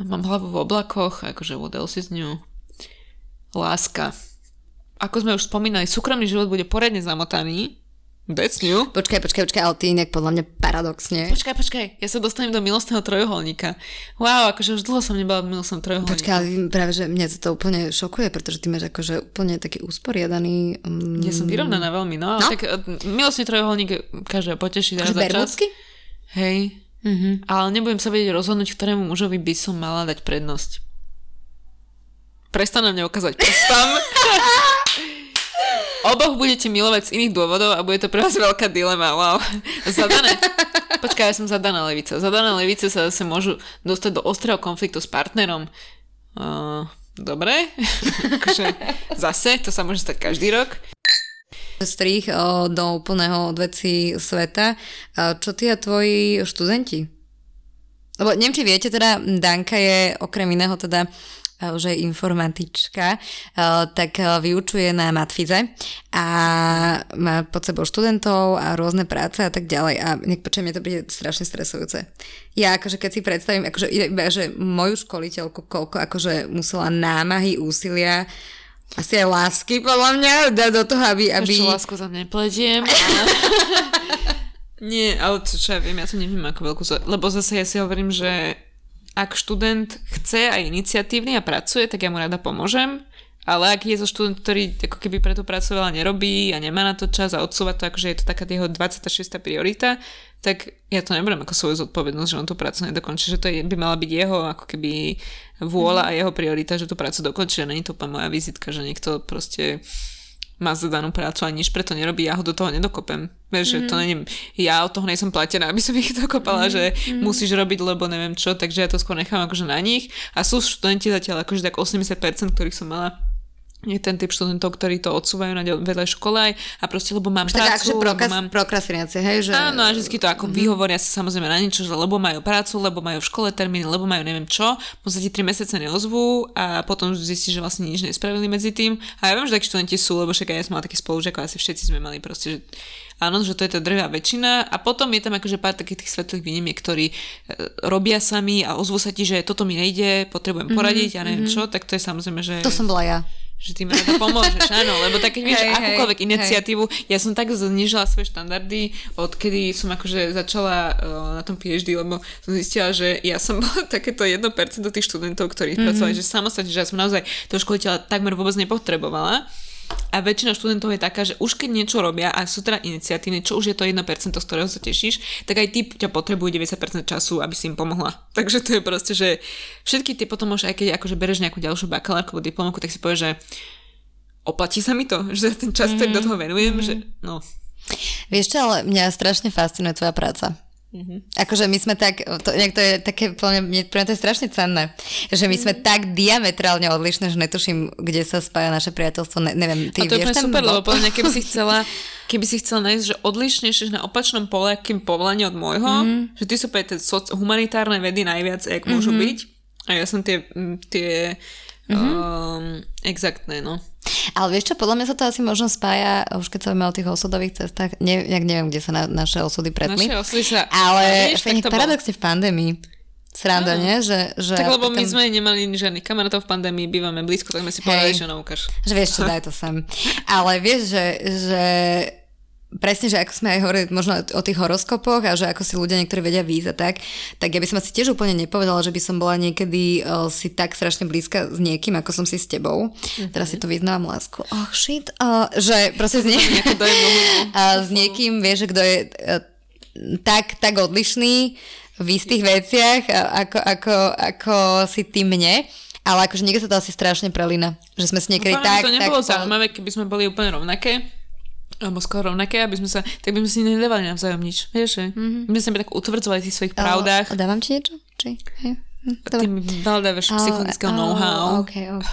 Mám hlavu v oblakoch, akože what else is new. Láska. Ako sme už spomínali, súkromný život bude poriadne zamotaný. That's new. Počkaj, počkaj, počkaj, ale ty inak podľa mňa paradoxne. Počkaj, počkaj, ja sa dostanem do milostného trojuholníka. Wow, akože už dlho som nebola v milostnom trojuholníku. Počkaj, ale práve, že mňa to úplne šokuje, pretože ty máš akože úplne taký usporiadaný... Um, Ja som vyrovnaná veľmi, no. no? No. Tak uh, milostný trojuholník každého poteší akože bermudsky? Hej. Mhm. Ale nebudem sa vedieť rozhodnúť, ktorému mužovi by som mala dať prednosť. Prestan na mňa ukázať prstom. Oboch budete milovať z iných dôvodov a bude to pre vás veľká dilema. Wow. Zadané. Počkaj, ja som zadaná levica. Zadané levice sa zase môžu dostať do ostrého konfliktu s partnerom. Uh, dobre. zase, to sa môže stať každý rok. strých o, do úplného odveci sveta. Čo ty a tvoji študenti? Lebo neviem, či viete, teda Danka je okrem iného teda že je informatička, tak vyučuje na Matfize a má pod sebou študentov a rôzne práce a tak ďalej a nech počujem, mne to bude strašne stresujúce. Ja akože keď si predstavím, akože iba, že moju školiteľku, koľko akože musela námahy, úsilia asi aj lásky, podľa mňa, dať do toho, aby... aby... Ešte lásku za mňa neplediem. Ale... Nie, ale čo, čo ja viem, ja to neviem ako veľkú... Lebo zase ja si hovorím, že ak študent chce a je iniciatívny a pracuje, tak ja mu rada pomôžem. Ale ak je to študent, ktorý ako keby pre tú prácu veľa nerobí a nemá na to čas a odsúva to, akože je to taká jeho 26. priorita, tak ja to neberiem ako svoju zodpovednosť, že on tú prácu nedokončí, že to je, by mala byť jeho ako keby vôľa a jeho priorita, že tú prácu dokončí a není to úplne moja vizitka, že niekto proste má zadanú prácu a nič preto nerobí, ja ho do toho nedokopem. Vieš, mm-hmm. že to není, ja od toho nejsem platená, aby som ich dokopala, mm-hmm. že musíš robiť, lebo neviem čo, takže ja to skôr nechám akože na nich. A sú študenti zatiaľ akože tak 80%, ktorých som mala je ten typ študentov, ktorí to odsúvajú na vedľajšiu kolaj a proste, lebo mám Tak prácu, lebo prokas, mám... prokrastinácia, hej? Že... Áno, a vždy to ako vyhovoria sa samozrejme na niečo, že lebo majú prácu, lebo majú v škole termíny, lebo majú neviem čo, sa ti 3 mesiace neozvú a potom zistíš, že vlastne nič nespravili medzi tým. A ja viem, že takí študenti sú, lebo však aj ja som mala taký spolužiak, asi všetci sme mali proste, že áno, že to je tá drvá väčšina a potom je tam akože pár takých tých svetlých výnimiek, ktorí e, robia sami a ozvú sa ti, že toto mi nejde, potrebujem poradiť a neviem čo, tak to je samozrejme, že... To som bola ja. Že ty mi na to pomôžeš, áno, lebo tak keď vieš hej, akúkoľvek hej. iniciatívu, ja som tak znižila svoje štandardy, odkedy som akože začala uh, na tom PhD, lebo som zistila, že ja som bola takéto 1% tých študentov, ktorí mm-hmm. pracovali, že samostatne, že ja som naozaj toho školiteľa takmer vôbec nepotrebovala. A väčšina študentov je taká, že už keď niečo robia a sú teda iniciatívne, čo už je to 1%, z ktorého sa tešíš, tak aj ty ťa potrebujú 90% času, aby si im pomohla. Takže to je proste, že všetky tie potom už, aj keď akože bereš nejakú ďalšiu bakalárku alebo diplomovku, tak si povieš, že oplatí sa mi to, že ten čas, ktorý do toho venujem, že no. Vieš čo, ale mňa strašne fascinuje tvoja práca. Mm-hmm. Akože my sme tak, to, to je také, podľa mňa, pre mňa to je strašne cenné, že my sme tak diametrálne odlišné, že netuším, kde sa spája naše priateľstvo, ne, neviem, ty a to je vieš ten super, lebo podľa mňa, keby si chcela, keby si chcela nájsť, že odlišnejšie že na opačnom pole, akým povolanie od môjho, mm-hmm. že ty sú pre tie humanitárne vedy najviac, mm-hmm. môžu byť. A ja som tie, tie mm-hmm. um, exaktné, no. Ale vieš čo, podľa mňa sa to asi možno spája, už keď sa bavíme o tých osudových cestách, ne, nejak neviem, kde sa na, naše osudy pretli. Naše osudy sa... Ale vieš, tak paradoxne v pandémii. Sranda, Áno. nie? Že, že Tak lebo my ten- sme nemali žiadnych kamarátov v pandémii, bývame blízko, tak sme si povedali, že no ukáž. Že vieš čo, daj to sem. Ale vieš, že, že presne, že ako sme aj hovorili možno o tých horoskopoch a že ako si ľudia niektorí vedia výjsť a tak, tak ja by som asi tiež úplne nepovedala, že by som bola niekedy uh, si tak strašne blízka s niekým, ako som si s tebou. Mm-hmm. Teraz si to vyznávam lásku. Oh shit. Uh, že proste s, nie... A s niekým, vieš, kto je uh, tak, tak odlišný v istých veciach, ako, ako, ako si ty mne. Ale akože niekde sa to asi strašne prelína. Že sme si niekedy mňa tak... to nebolo tak, zaujímavé, keby sme boli úplne rovnaké alebo skoro rovnaké, aby sme sa, tak by sme si nedávali navzájom nič. Vieš, že? Mm-hmm. My sme tak utvrdzovali v tých svojich pravdách. A dávam ti niečo? Či? Hej. Hm, Ty mi veľa dávaš psychologického know-how. Ok, ok.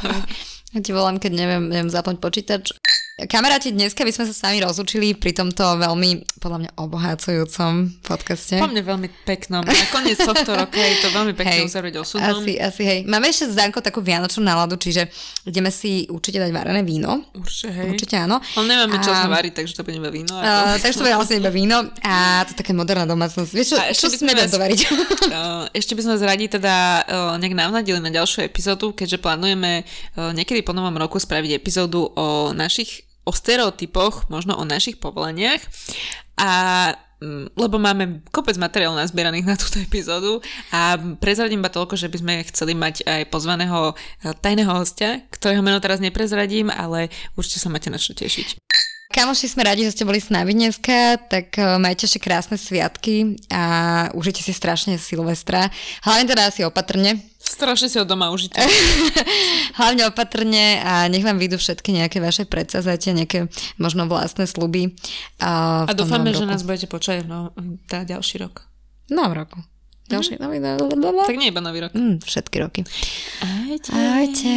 Ja ti volám, keď neviem, neviem zapnúť počítač. Kamaráti, dneska by sme sa s vami rozlúčili pri tomto veľmi, podľa mňa, obohacujúcom podcaste. Po mne veľmi peknom. Na koniec tohto roka je to veľmi pekne uzavrieť osudom. Asi, asi, hej. Máme ešte s Dankou takú vianočnú náladu, čiže ideme si určite dať varené víno. Určite, hej. Určite áno. Ale nemáme čas A- variť, takže to bude iba víno. Uh, takže to bude vlastne iba víno a to také moderná domácnosť. Vieš čo, A čo ešte by sme vás- dovariť? Uh, ešte by sme vás radi teda uh, nejak navnadili na ďalšiu epizódu, keďže plánujeme uh, niekedy po novom roku spraviť epizódu o našich, o stereotypoch, možno o našich povolaniach. A mm, lebo máme kopec materiálov nazbieraných na túto epizódu a prezradím iba toľko, že by sme chceli mať aj pozvaného uh, tajného hostia, ktorého meno teraz neprezradím, ale určite sa máte na čo tešiť. Kamoši, sme radi, že ste boli s nami dneska, tak eh, majte ešte krásne sviatky a užite si strašne Silvestra. Hlavne teda asi opatrne. Strašne si ho doma užite. Hlavne opatrne a nech vám vyjdú všetky nejaké vaše predsazatia, nejaké možno vlastné sluby. A, A dúfame, že nás budete počať no, tá ďalší rok. Novom roku. Ďalší, nový, nový, Tak nie iba nový rok. Mm, všetky roky. Ahojte. Ahojte.